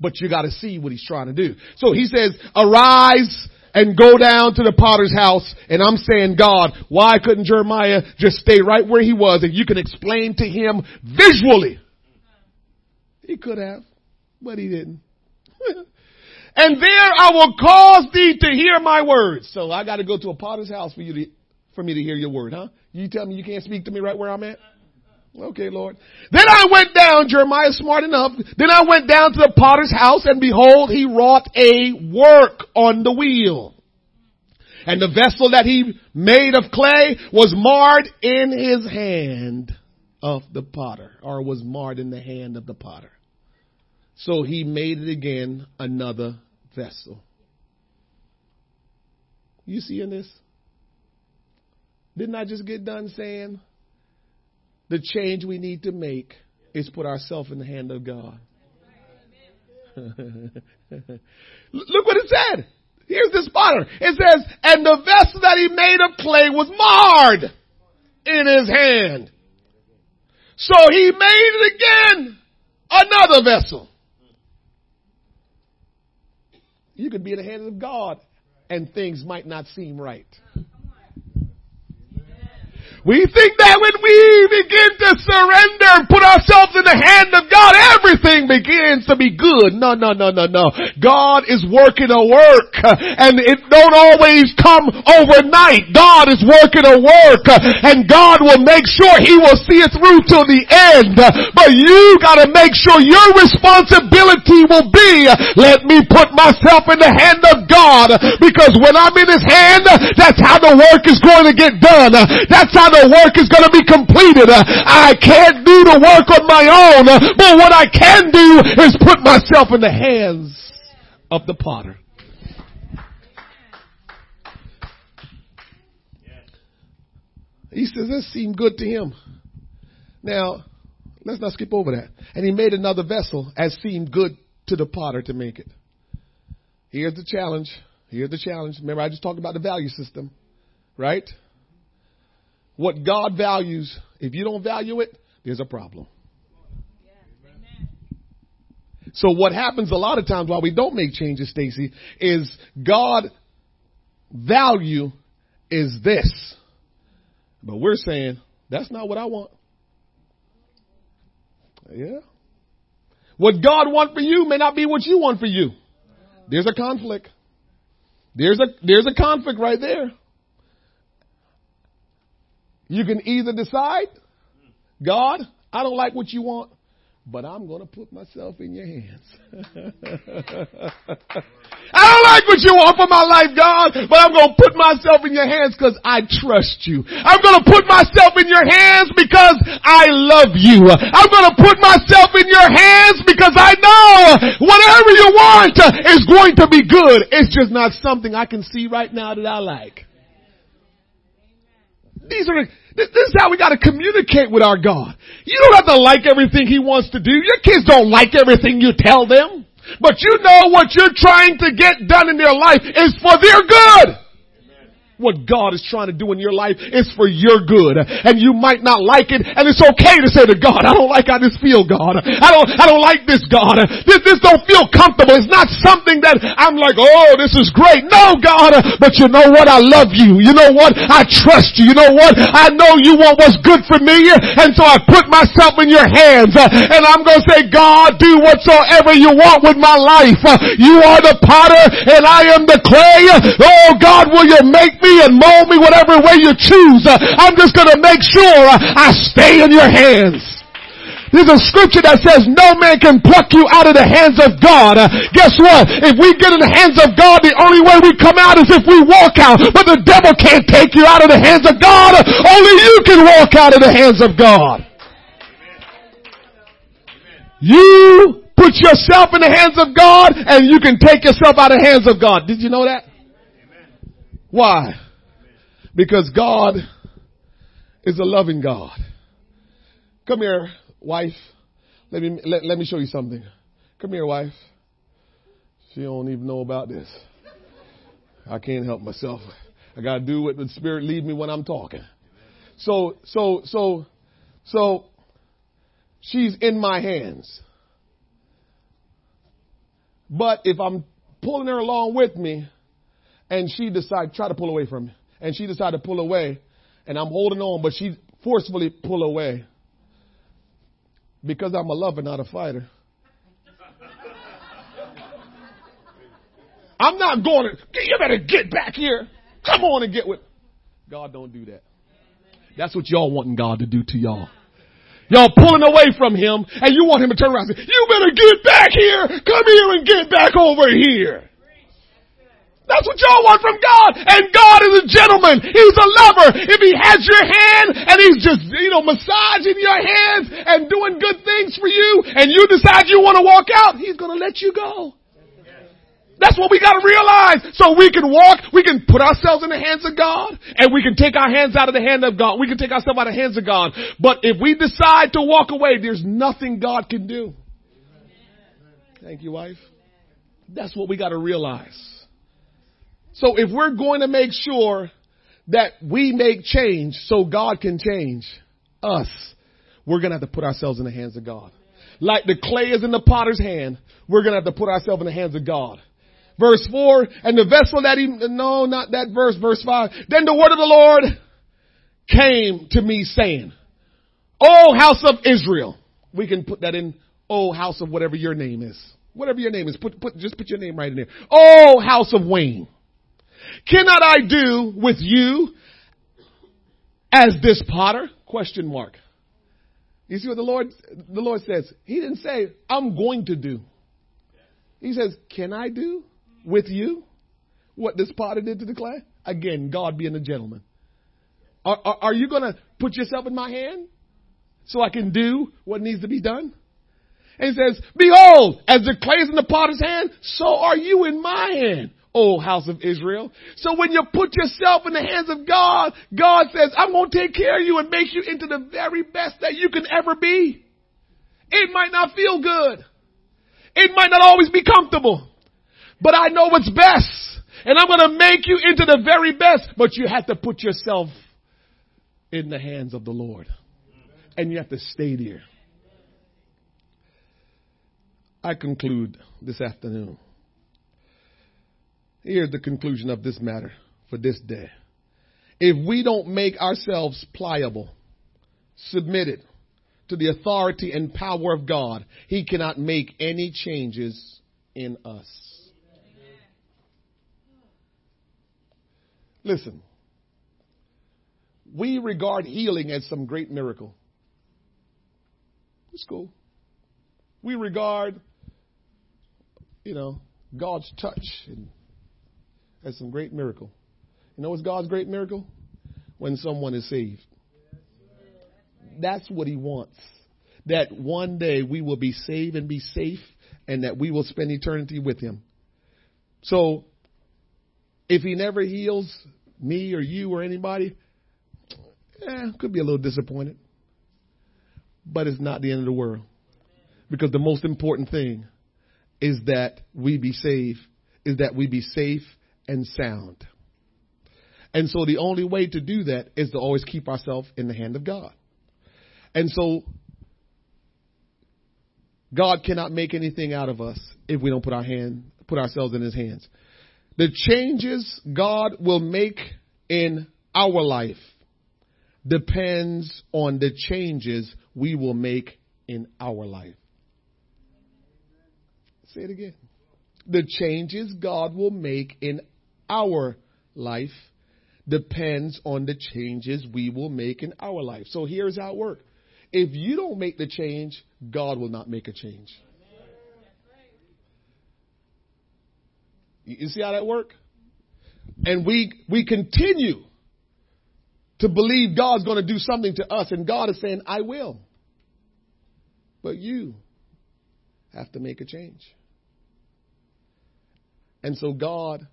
But you gotta see what he's trying to do. So he says, arise and go down to the potter's house. And I'm saying, God, why couldn't Jeremiah just stay right where he was and you can explain to him visually? He could have, but he didn't. and there I will cause thee to hear my words. So I got to go to a potter's house for you to, for me to hear your word, huh? You tell me you can't speak to me right where I'm at? Okay, Lord. Then I went down, Jeremiah smart enough. Then I went down to the potter's house and behold, he wrought a work on the wheel. And the vessel that he made of clay was marred in his hand of the potter, or was marred in the hand of the potter. So he made it again another vessel. You seeing this? Didn't I just get done saying the change we need to make is put ourselves in the hand of God? Look what it said. Here's this potter. It says, and the vessel that he made of clay was marred in his hand. So he made it again another vessel. You could be in the hands of God and things might not seem right. We think that when we begin to surrender and put ourselves in the hand of God, everything begins to be good. No, no, no, no, no. God is working a work uh, and it don't always come overnight. God is working a work uh, and God will make sure He will see it through till the end. But you gotta make sure your responsibility will be, let me put myself in the hand of God because when I'm in His hand, that's how the work is going to get done. That's how the work is going to be completed. I can't do the work on my own, but what I can do is put myself in the hands of the potter. He says this seemed good to him. Now, let's not skip over that. And he made another vessel as seemed good to the potter to make it. Here's the challenge. Here's the challenge. Remember, I just talked about the value system, right? What God values, if you don't value it, there's a problem. So what happens a lot of times while we don't make changes, Stacy, is God value is this. But we're saying, that's not what I want. Yeah. What God want for you may not be what you want for you. There's a conflict. There's a, there's a conflict right there. You can either decide, God, I don't like what you want, but I'm going to put myself in your hands. I don't like what you want for my life, God, but I'm going to put myself in your hands because I trust you. I'm going to put myself in your hands because I love you. I'm going to put myself in your hands because I know whatever you want is going to be good. It's just not something I can see right now that I like. These are this is how we gotta communicate with our God. You don't have to like everything He wants to do. Your kids don't like everything you tell them. But you know what you're trying to get done in their life is for their good what God is trying to do in your life is for your good. And you might not like it, and it's okay to say to God, I don't like how this feel, God. I don't, I don't like this, God. This, this don't feel comfortable. It's not something that I'm like, oh, this is great. No, God, but you know what? I love you. You know what? I trust you. You know what? I know you want what's good for me, and so I put myself in your hands, and I'm gonna say, God, do whatsoever you want with my life. You are the potter, and I am the clay. Oh, God, will you make me and mold me whatever way you choose. Uh, I'm just to make sure uh, I stay in your hands. There's a scripture that says no man can pluck you out of the hands of God. Uh, guess what? If we get in the hands of God, the only way we come out is if we walk out. But the devil can't take you out of the hands of God. Only you can walk out of the hands of God. You put yourself in the hands of God and you can take yourself out of the hands of God. Did you know that? Why? Because God is a loving God. Come here, wife. Let me, let, let me show you something. Come here, wife. She don't even know about this. I can't help myself. I gotta do what the Spirit lead me when I'm talking. So, so, so, so, she's in my hands. But if I'm pulling her along with me, and she decide try to pull away from me and she decided to pull away, and I'm holding on, but she forcefully pull away because I'm a lover, not a fighter. I'm not going to, you better get back here. Come on and get with. God don't do that. That's what y'all wanting God to do to y'all. Y'all pulling away from him and you want him to turn around and say, you better get back here. Come here and get back over here. That's what y'all want from God. And God is a gentleman. He's a lover. If he has your hand and he's just, you know, massaging your hands and doing good things for you and you decide you want to walk out, he's going to let you go. That's what we got to realize. So we can walk, we can put ourselves in the hands of God, and we can take our hands out of the hand of God. We can take ourselves out of the hands of God. But if we decide to walk away, there's nothing God can do. Thank you, wife. That's what we got to realize. So if we're going to make sure that we make change so God can change us, we're going to have to put ourselves in the hands of God. Like the clay is in the potter's hand, we're going to have to put ourselves in the hands of God. Verse 4, and the vessel that he, no, not that verse, verse 5. Then the word of the Lord came to me saying, O house of Israel. We can put that in, O house of whatever your name is. Whatever your name is, put, put, just put your name right in there. O house of Wayne. Cannot I do with you as this potter? Question mark. You see what the Lord, the Lord says? He didn't say, I'm going to do. He says, can I do with you what this potter did to the clay? Again, God being a gentleman. Are, are, are you going to put yourself in my hand so I can do what needs to be done? And he says, behold, as the clay is in the potter's hand, so are you in my hand. O house of Israel. So when you put yourself in the hands of God, God says, I'm going to take care of you and make you into the very best that you can ever be. It might not feel good. It might not always be comfortable, but I know what's best and I'm going to make you into the very best, but you have to put yourself in the hands of the Lord and you have to stay there. I conclude this afternoon. Here's the conclusion of this matter for this day. If we don't make ourselves pliable, submitted to the authority and power of God, He cannot make any changes in us. Listen, we regard healing as some great miracle. It's cool. We regard, you know, God's touch and that's some great miracle. You know what's God's great miracle? When someone is saved. That's what He wants. That one day we will be saved and be safe and that we will spend eternity with Him. So, if He never heals me or you or anybody, eh, could be a little disappointed. But it's not the end of the world. Because the most important thing is that we be saved, is that we be safe and sound. And so the only way to do that is to always keep ourselves in the hand of God. And so God cannot make anything out of us if we don't put our hand, put ourselves in his hands. The changes God will make in our life depends on the changes we will make in our life. Say it again. The changes God will make in our life depends on the changes we will make in our life. So here's how it works. If you don't make the change, God will not make a change. You see how that works? And we, we continue to believe God's going to do something to us, and God is saying, I will. But you have to make a change. And so God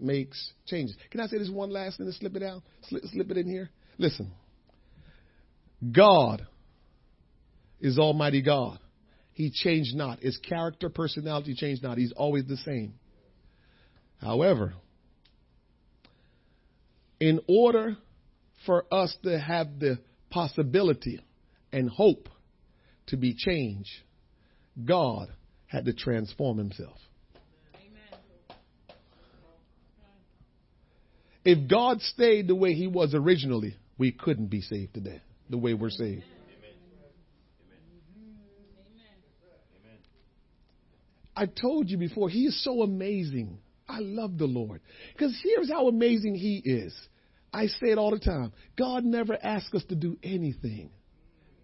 makes changes. Can I say this one last thing to slip it out? Slip, slip it in here? Listen. God is Almighty God. He changed not. His character, personality changed not. He's always the same. However, in order for us to have the possibility and hope to be changed, God had to transform himself. If God stayed the way he was originally, we couldn't be saved today, the way we're saved. I told you before, he is so amazing. I love the Lord. Because here's how amazing He is. I say it all the time. God never asked us to do anything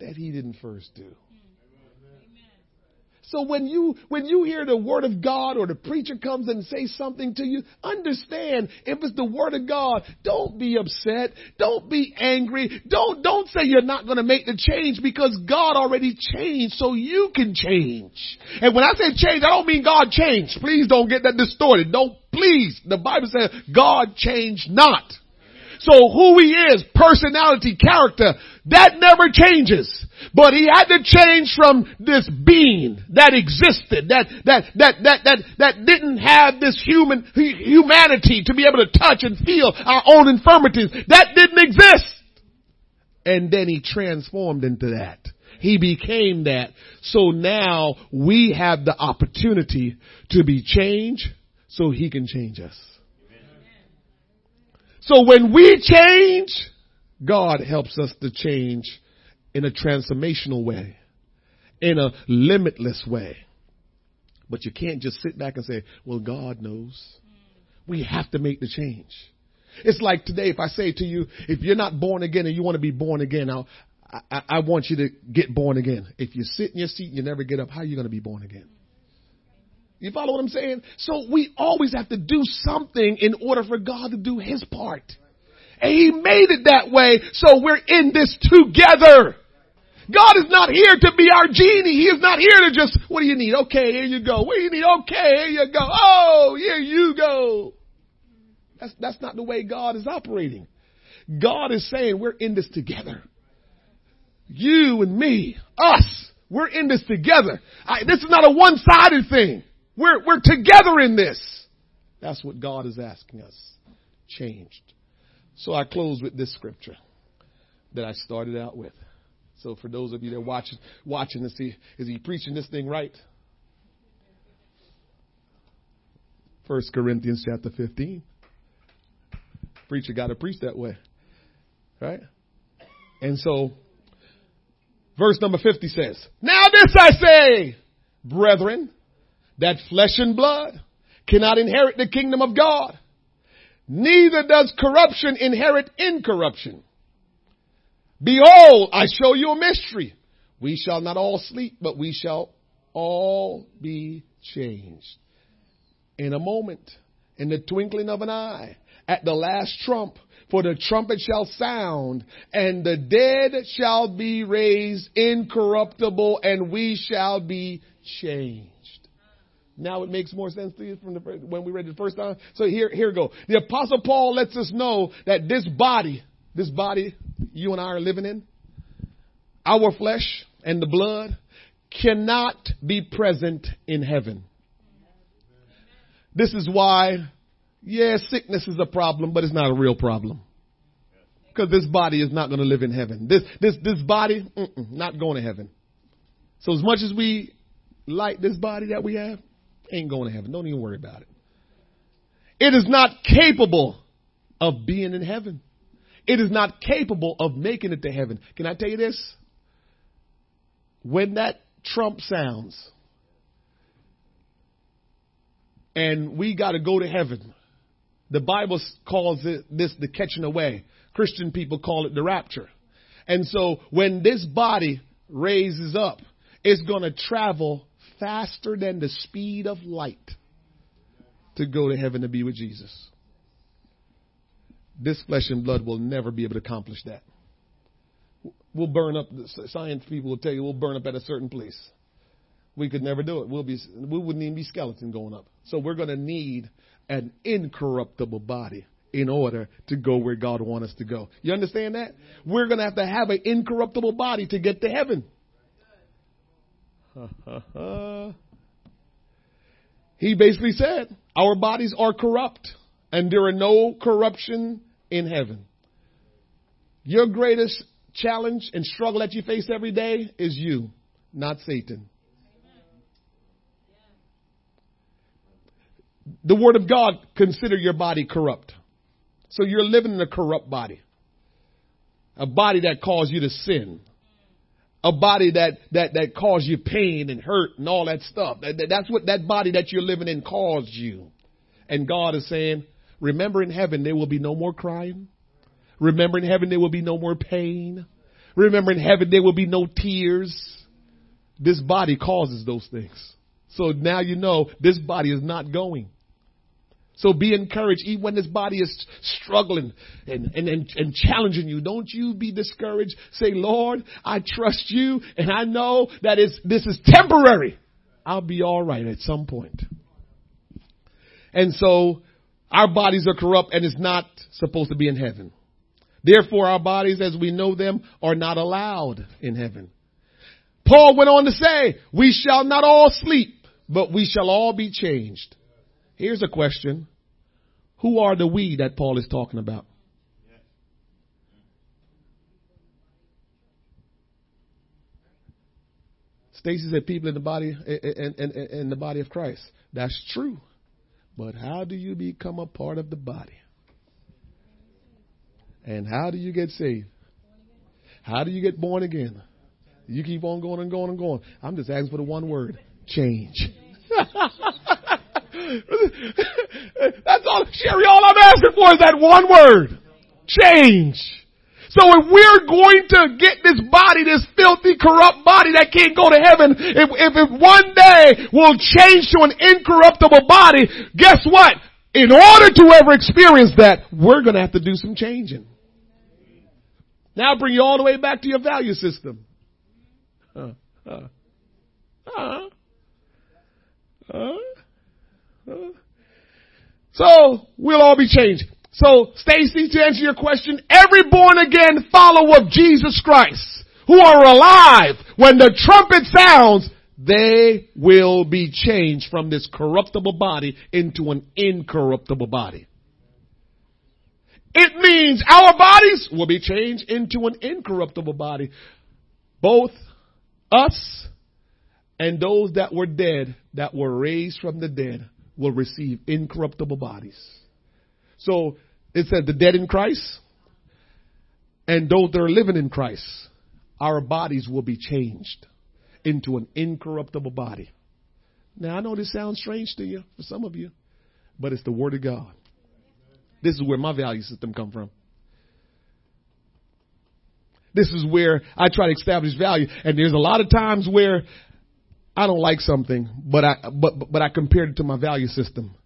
that He didn't first do. So when you, when you hear the word of God or the preacher comes and say something to you, understand if it's the word of God, don't be upset. Don't be angry. Don't, don't say you're not going to make the change because God already changed so you can change. And when I say change, I don't mean God changed. Please don't get that distorted. Don't, please. The Bible says God changed not. So who he is, personality, character, that never changes. But he had to change from this being that existed, that, that, that, that, that, that didn't have this human, humanity to be able to touch and feel our own infirmities. That didn't exist. And then he transformed into that. He became that. So now we have the opportunity to be changed so he can change us. So when we change, God helps us to change in a transformational way, in a limitless way. But you can't just sit back and say, well, God knows. We have to make the change. It's like today, if I say to you, if you're not born again and you want to be born again, I'll, I, I want you to get born again. If you sit in your seat and you never get up, how are you going to be born again? You follow what I'm saying? So we always have to do something in order for God to do his part. And he made it that way, so we're in this together. God is not here to be our genie. He is not here to just, what do you need? Okay, here you go. What do you need? Okay, here you go. Oh, here you go. That's, that's not the way God is operating. God is saying we're in this together. You and me, us, we're in this together. I, this is not a one-sided thing. We're, we're together in this. That's what God is asking us. Changed. So I close with this scripture that I started out with. So for those of you that watching, watching to see, is he preaching this thing right? First Corinthians chapter 15. Preacher got to preach that way. Right? And so, verse number 50 says, Now this I say, brethren, that flesh and blood cannot inherit the kingdom of God neither does corruption inherit incorruption. Behold, I show you a mystery. We shall not all sleep, but we shall all be changed. In a moment, in the twinkling of an eye, at the last trump, for the trumpet shall sound, and the dead shall be raised incorruptible, and we shall be changed. Now it makes more sense to you from the first, when we read it the first time. So here, here go. The apostle Paul lets us know that this body, this body you and I are living in, our flesh and the blood cannot be present in heaven. This is why, yeah, sickness is a problem, but it's not a real problem. Because this body is not going to live in heaven. This, this, this body, not going to heaven. So as much as we like this body that we have, ain't going to heaven. Don't even worry about it. It is not capable of being in heaven. It is not capable of making it to heaven. Can I tell you this? When that trump sounds and we got to go to heaven, the Bible calls it this the catching away. Christian people call it the rapture. And so when this body raises up, it's going to travel faster than the speed of light to go to heaven to be with Jesus. This flesh and blood will never be able to accomplish that. We'll burn up, science people will tell you we'll burn up at a certain place. We could never do it. We'll be, we wouldn't even be skeleton going up. So we're going to need an incorruptible body in order to go where God wants us to go. You understand that? We're going to have to have an incorruptible body to get to heaven. He basically said, Our bodies are corrupt, and there are no corruption in heaven. Your greatest challenge and struggle that you face every day is you, not Satan. The Word of God consider your body corrupt. So you're living in a corrupt body. A body that caused you to sin a body that, that, that caused you pain and hurt and all that stuff. That, that, that's what that body that you're living in caused you. And God is saying, remember in heaven there will be no more crying. Remember in heaven there will be no more pain. Remember in heaven there will be no tears. This body causes those things. So now you know this body is not going. So be encouraged even when this body is struggling and, and, and, and, challenging you. Don't you be discouraged. Say, Lord, I trust you and I know that is, this is temporary. I'll be all right at some point. And so our bodies are corrupt and it's not supposed to be in heaven. Therefore our bodies as we know them are not allowed in heaven. Paul went on to say, we shall not all sleep, but we shall all be changed. Here's a question. Who are the we that Paul is talking about? Stacy said people in the body in, in, in, the body of Christ. That's true. But how do you become a part of the body? And how do you get saved? How do you get born again? You keep on going and going and going. I'm just asking for the one word. Change. That's all, Sherry, all I'm asking for is that one word. Change. So if we're going to get this body, this filthy, corrupt body that can't go to heaven, if, if, if one day we'll change to an incorruptible body, guess what? In order to ever experience that, we're gonna have to do some changing. Now bring you all the way back to your value system. Uh, uh, uh, so we'll all be changed. So Stacy, to answer your question, every born again follower of Jesus Christ who are alive when the trumpet sounds, they will be changed from this corruptible body into an incorruptible body. It means our bodies will be changed into an incorruptible body. Both us and those that were dead, that were raised from the dead, will receive incorruptible bodies. So it said the dead in Christ and those that are living in Christ, our bodies will be changed into an incorruptible body. Now I know this sounds strange to you, for some of you, but it's the Word of God. This is where my value system come from. This is where I try to establish value. And there's a lot of times where I don't like something, but I but but I compared it to my value system,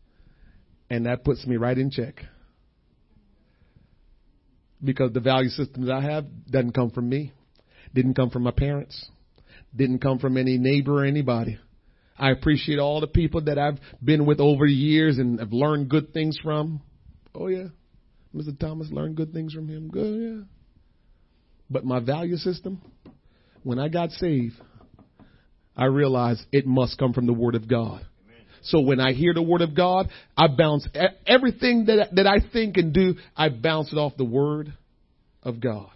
and that puts me right in check. Because the value system that I have doesn't come from me, didn't come from my parents, didn't come from any neighbor or anybody. I appreciate all the people that I've been with over the years and have learned good things from. Oh yeah, Mr. Thomas learned good things from him. Good, yeah. But my value system, when I got saved, I realize it must come from the Word of God. So when I hear the Word of God, I bounce everything that, that I think and do, I bounce it off the Word of God.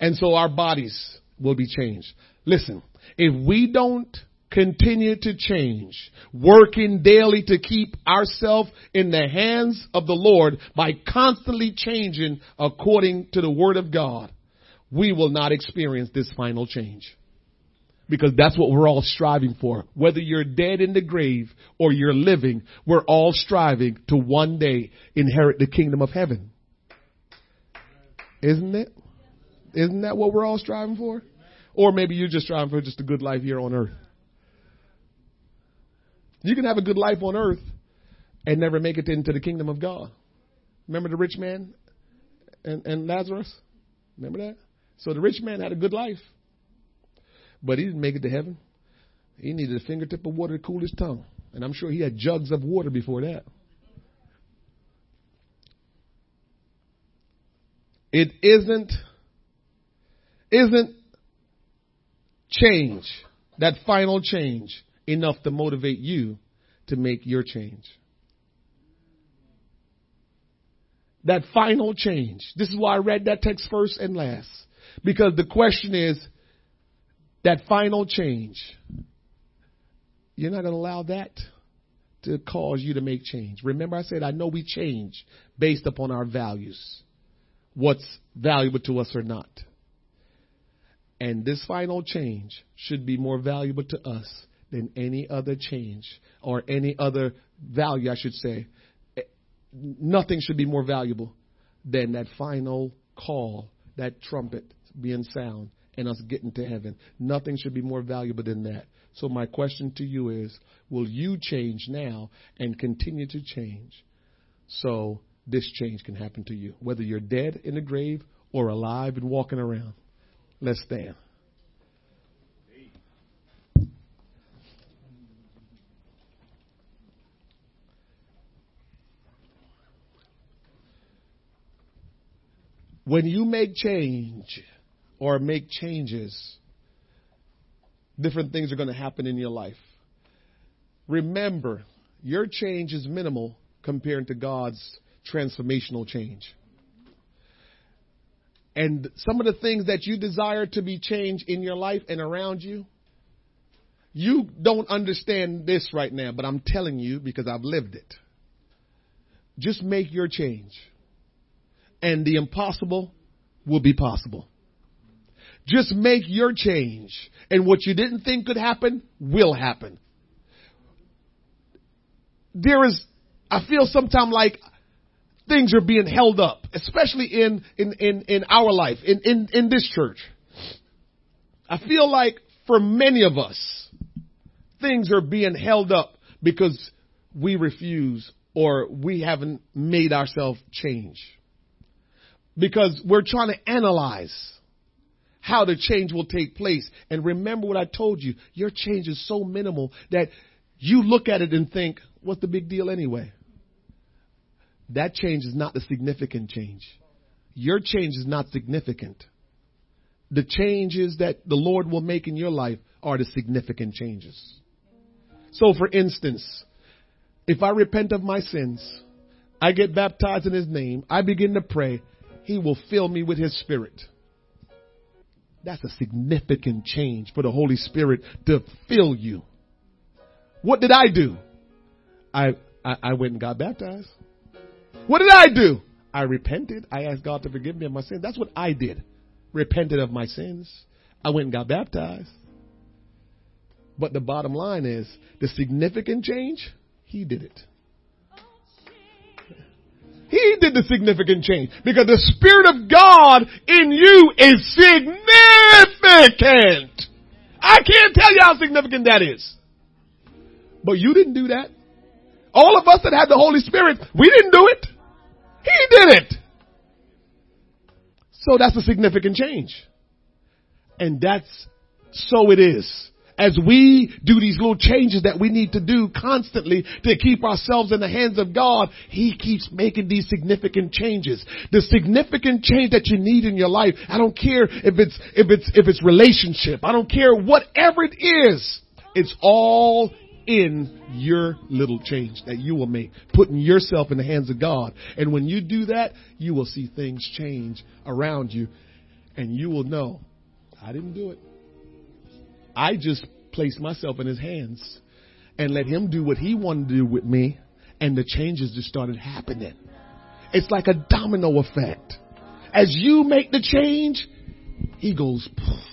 And so our bodies will be changed. Listen, if we don't continue to change, working daily to keep ourselves in the hands of the Lord by constantly changing according to the Word of God, we will not experience this final change because that's what we're all striving for. Whether you're dead in the grave or you're living, we're all striving to one day inherit the kingdom of heaven. Isn't it? Isn't that what we're all striving for? Or maybe you're just striving for just a good life here on earth. You can have a good life on earth and never make it into the kingdom of God. Remember the rich man and, and Lazarus? Remember that? So the rich man had a good life. But he didn't make it to heaven. He needed a fingertip of water to cool his tongue. And I'm sure he had jugs of water before that. It isn't, isn't change, that final change, enough to motivate you to make your change. That final change. This is why I read that text first and last. Because the question is, that final change, you're not going to allow that to cause you to make change. Remember, I said, I know we change based upon our values, what's valuable to us or not. And this final change should be more valuable to us than any other change or any other value, I should say, eh, nothing should be more valuable than that final call, that trumpet being sound and us getting to heaven. Nothing should be more valuable than that. So my question to you is, will you change now and continue to change so this change can happen to you? Whether you're dead in the grave or alive and walking around. Let's stand. When you make change or make changes, different things are going to happen in your life. Remember, your change is minimal compared to God's transformational change. And some of the things that you desire to be changed in your life and around you, you don't understand this right now, but I'm telling you because I've lived it. Just make your change and the impossible will be possible. Just make your change, and what you didn't think could happen will happen. There is, I feel sometimes like things are being held up, especially in, in, in, in our life, in, in, in this church. I feel like for many of us, things are being held up because we refuse or we haven't made ourselves change because we're trying to analyze how the change will take place. And remember what I told you, your change is so minimal that you look at it and think, what's the big deal anyway? That change is not the significant change. Your change is not significant. The changes that the Lord will make in your life are the significant changes. So for instance, if I repent of my sins, I get baptized in His name, I begin to pray, he will fill me with His Spirit. That's a significant change for the Holy Spirit to fill you. What did I do? I, I, I went and got baptized. What did I do? I repented. I asked God to forgive me of my sins. That's what I did. Repented of my sins. I went and got baptized. But the bottom line is the significant change, He did it. He did the significant change because the Spirit of God in you is significant. I can't tell you how significant that is. But you didn't do that. All of us that had the Holy Spirit, we didn't do it. He did it. So that's a significant change. And that's so it is as we do these little changes that we need to do constantly to keep ourselves in the hands of God, He keeps making these significant changes. The significant change that you need in your life, I don't care if it's, if it's, if it's relationship, I don't care whatever it is, it's all in your little change that you will make, putting yourself in the hands of God. And when you do that, you will see things change around you and you will know, I didn't do it. I just placed myself in his hands and let him do what he wanted to do with me, and the changes just started happening. It's like a domino effect. As you make the change, he goes, Poof.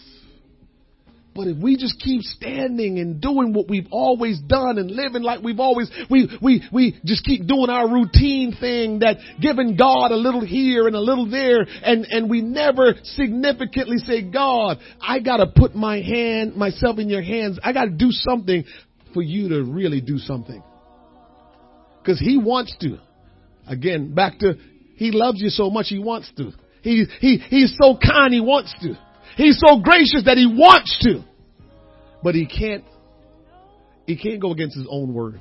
But if we just keep standing and doing what we've always done and living like we've always, we, we, we just keep doing our routine thing that giving God a little here and a little there and, and we never significantly say, God, I gotta put my hand, myself in your hands. I gotta do something for you to really do something. Cause he wants to. Again, back to, he loves you so much he wants to. He, he, he's so kind he wants to. He's so gracious that he wants to. But he can't, he can't go against his own word.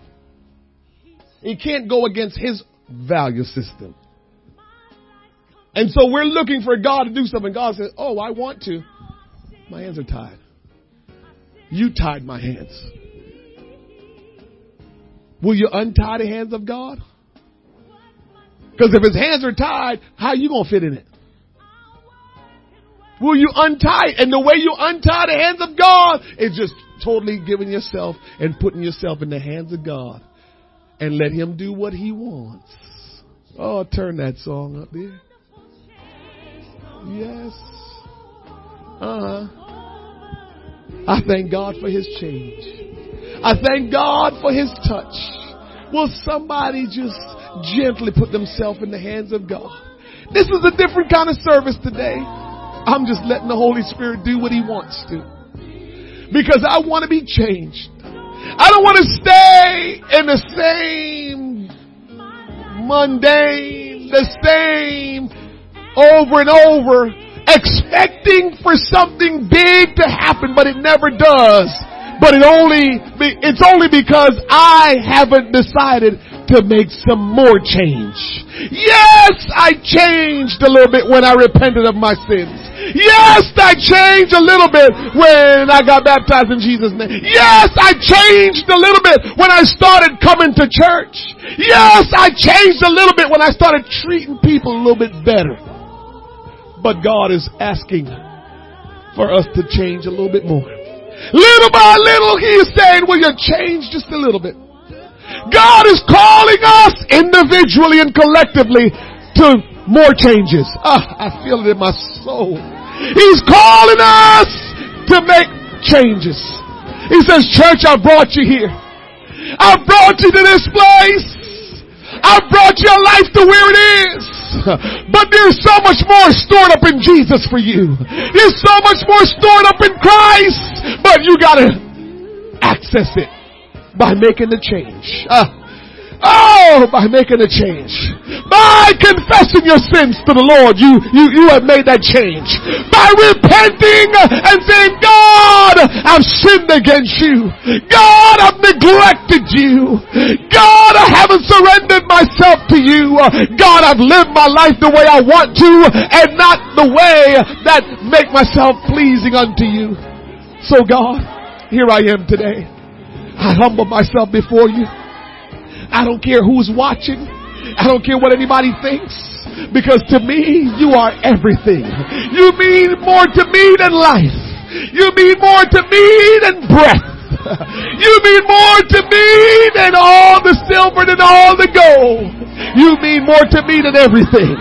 He can't go against his value system. And so we're looking for God to do something. God says, Oh, I want to. My hands are tied. You tied my hands. Will you untie the hands of God? Because if his hands are tied, how are you going to fit in it? Will you untie? And the way you untie the hands of God is just totally giving yourself and putting yourself in the hands of God and let Him do what He wants. Oh, turn that song up there. Yes. Uh huh. I thank God for His change. I thank God for His touch. Will somebody just gently put themselves in the hands of God. This is a different kind of service today. I'm just letting the Holy Spirit do what He wants to. Because I want to be changed. I don't want to stay in the same mundane, the same over and over, expecting for something big to happen, but it never does. But it only, it's only because I haven't decided to make some more change. Yes, I changed a little bit when I repented of my sins. Yes, I changed a little bit when I got baptized in Jesus' name. Yes, I changed a little bit when I started coming to church. Yes, I changed a little bit when I started treating people a little bit better. But God is asking for us to change a little bit more. Little by little, He is saying, will you change just a little bit? God is calling us individually and collectively to more changes. Ah, I feel it in my soul. He's calling us to make changes. He says, church, I brought you here. I brought you to this place. I brought your life to where it is. But there's so much more stored up in Jesus for you. There's so much more stored up in Christ. But you gotta access it by making the change. Uh, oh, by making a change. By confessing your sins to the Lord, you, you, you have made that change. By repenting and saying, God, I've sinned against you. God, I've neglected you. God, I haven't surrendered myself to you. God, I've lived my life the way I want to and not the way that make myself pleasing unto you. So God, here I am today. I humble myself before you. I don't care who's watching. I don't care what anybody thinks. Because to me, you are everything. You mean more to me than life. You mean more to me than breath. You mean more to me than all the silver and all the gold. You mean more to me than everything.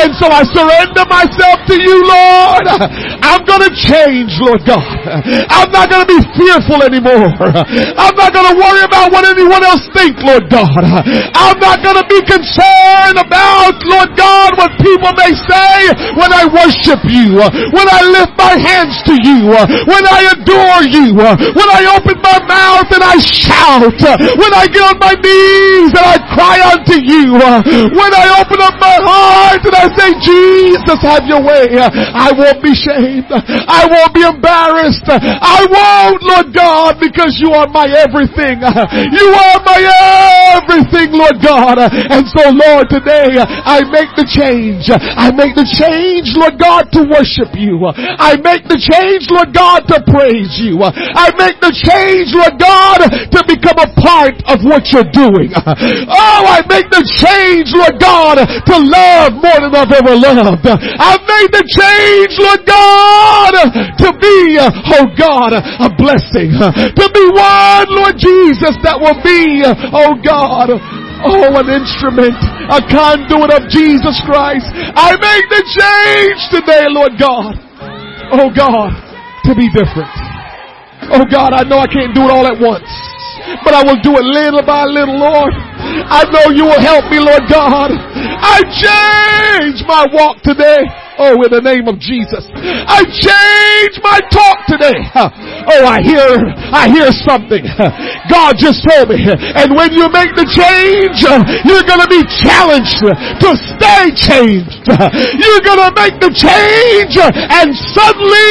And so I surrender myself to you, Lord. I'm gonna change, Lord God. I'm not gonna be fearful anymore. I'm not gonna worry about what anyone else thinks, Lord God. I'm not gonna be concerned about, Lord God, what people may say when I worship you, when I lift my hands to you, when I adore you, when I open my mouth and I shout, when I get on my knees and I cry unto you, when I open up my heart and I say, Jesus, have your way. I won't be shamed. I won't be embarrassed. I won't, Lord God, because you are my everything. You are my everything, Lord God. And so, Lord, today I make the change. I make the change, Lord God, to worship you. I make the change, Lord God, to praise you. I make the change, Lord God, to become a part of what you're doing. Oh, I make the change, Lord God, to love more than I've ever loved. I've made the change, Lord God, to be, uh, oh God, a blessing. To be one, Lord Jesus, that will be, uh, oh God, Oh, an instrument, a conduit of Jesus Christ. I make the change today, Lord God. Oh God, to be different. Oh God, I know I can't do it all at once, but I will do it little by little, Lord. I know you will help me, Lord God. I change my walk today. Oh, in the name of Jesus. I change my talk today. Oh, I hear, I hear something. God just told me. And when you make the change, you're gonna be challenged to stay changed. You're gonna make the change and suddenly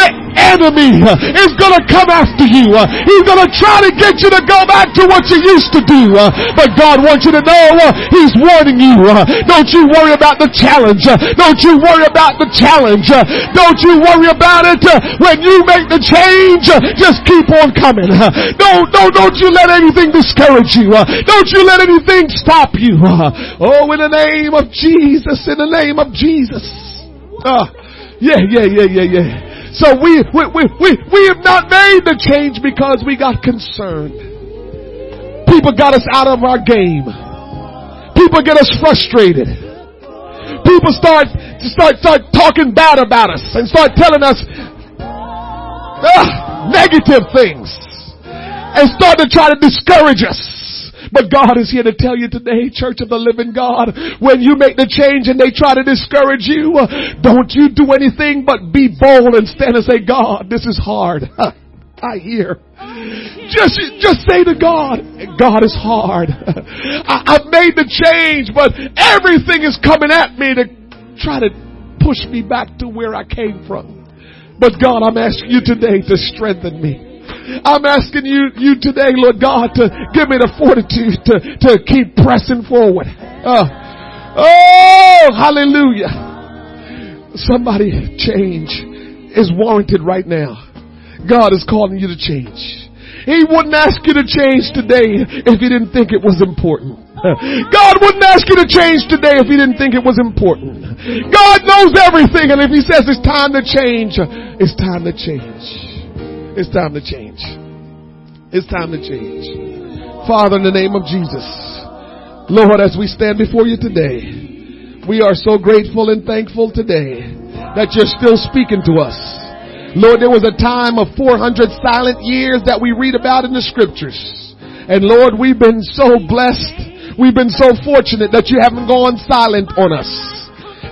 the enemy is gonna come after you. He's gonna try to get you to go back to what you used to do. But God wants you to know He's warning you. Don't you worry about the challenge. Don't you worry about the challenge. Don't you worry about it. When you make the change, just keep on coming. Don't, don't, don't you let anything discourage you. Don't you let anything stop you. Oh, in the name of Jesus, in the name of Jesus. Uh, yeah, yeah, yeah, yeah, yeah. So we, we, we, we, we have not made the change because we got concerned. People got us out of our game. People get us frustrated. People start, to start, start talking bad about us and start telling us uh, negative things and start to try to discourage us. But God is here to tell you today, church of the living God, when you make the change and they try to discourage you, don't you do anything but be bold and stand and say, God, this is hard. I hear. Just, just say to God, God is hard. I, I've made the change, but everything is coming at me to try to push me back to where I came from. But God, I'm asking you today to strengthen me. I'm asking you, you today, Lord God, to give me the fortitude to, to keep pressing forward. Uh, oh, hallelujah. Somebody change is warranted right now. God is calling you to change. He wouldn't ask you to change today if he didn't think it was important. God wouldn't ask you to change today if he didn't think it was important. God knows everything and if he says it's time to change, it's time to change. It's time to change. It's time to change. Father, in the name of Jesus, Lord, as we stand before you today, we are so grateful and thankful today that you're still speaking to us. Lord, there was a time of 400 silent years that we read about in the scriptures. And Lord, we've been so blessed. We've been so fortunate that you haven't gone silent on us.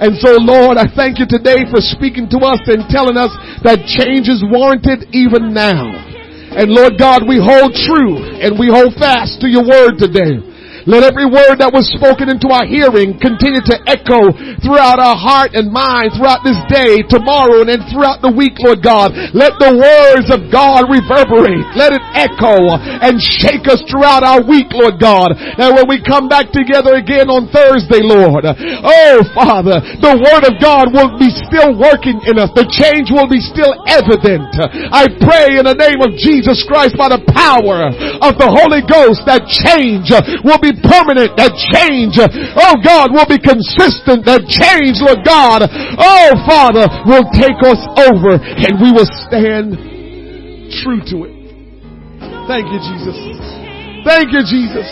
And so Lord, I thank you today for speaking to us and telling us that change is warranted even now. And Lord God, we hold true and we hold fast to your word today. Let every word that was spoken into our hearing continue to echo throughout our heart and mind throughout this day, tomorrow, and then throughout the week, Lord God. Let the words of God reverberate. Let it echo and shake us throughout our week, Lord God. And when we come back together again on Thursday, Lord, oh Father, the word of God will be still working in us. The change will be still evident. I pray in the name of Jesus Christ by the power of the Holy Ghost that change will be permanent, that change, oh God, will be consistent, that change, Lord God, oh Father, will take us over and we will stand true to it. Thank you, Jesus. Thank you, Jesus.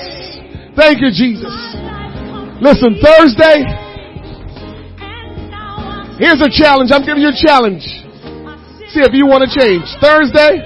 Thank you, Jesus. Listen, Thursday, here's a challenge. I'm giving you a challenge. See if you want to change. Thursday,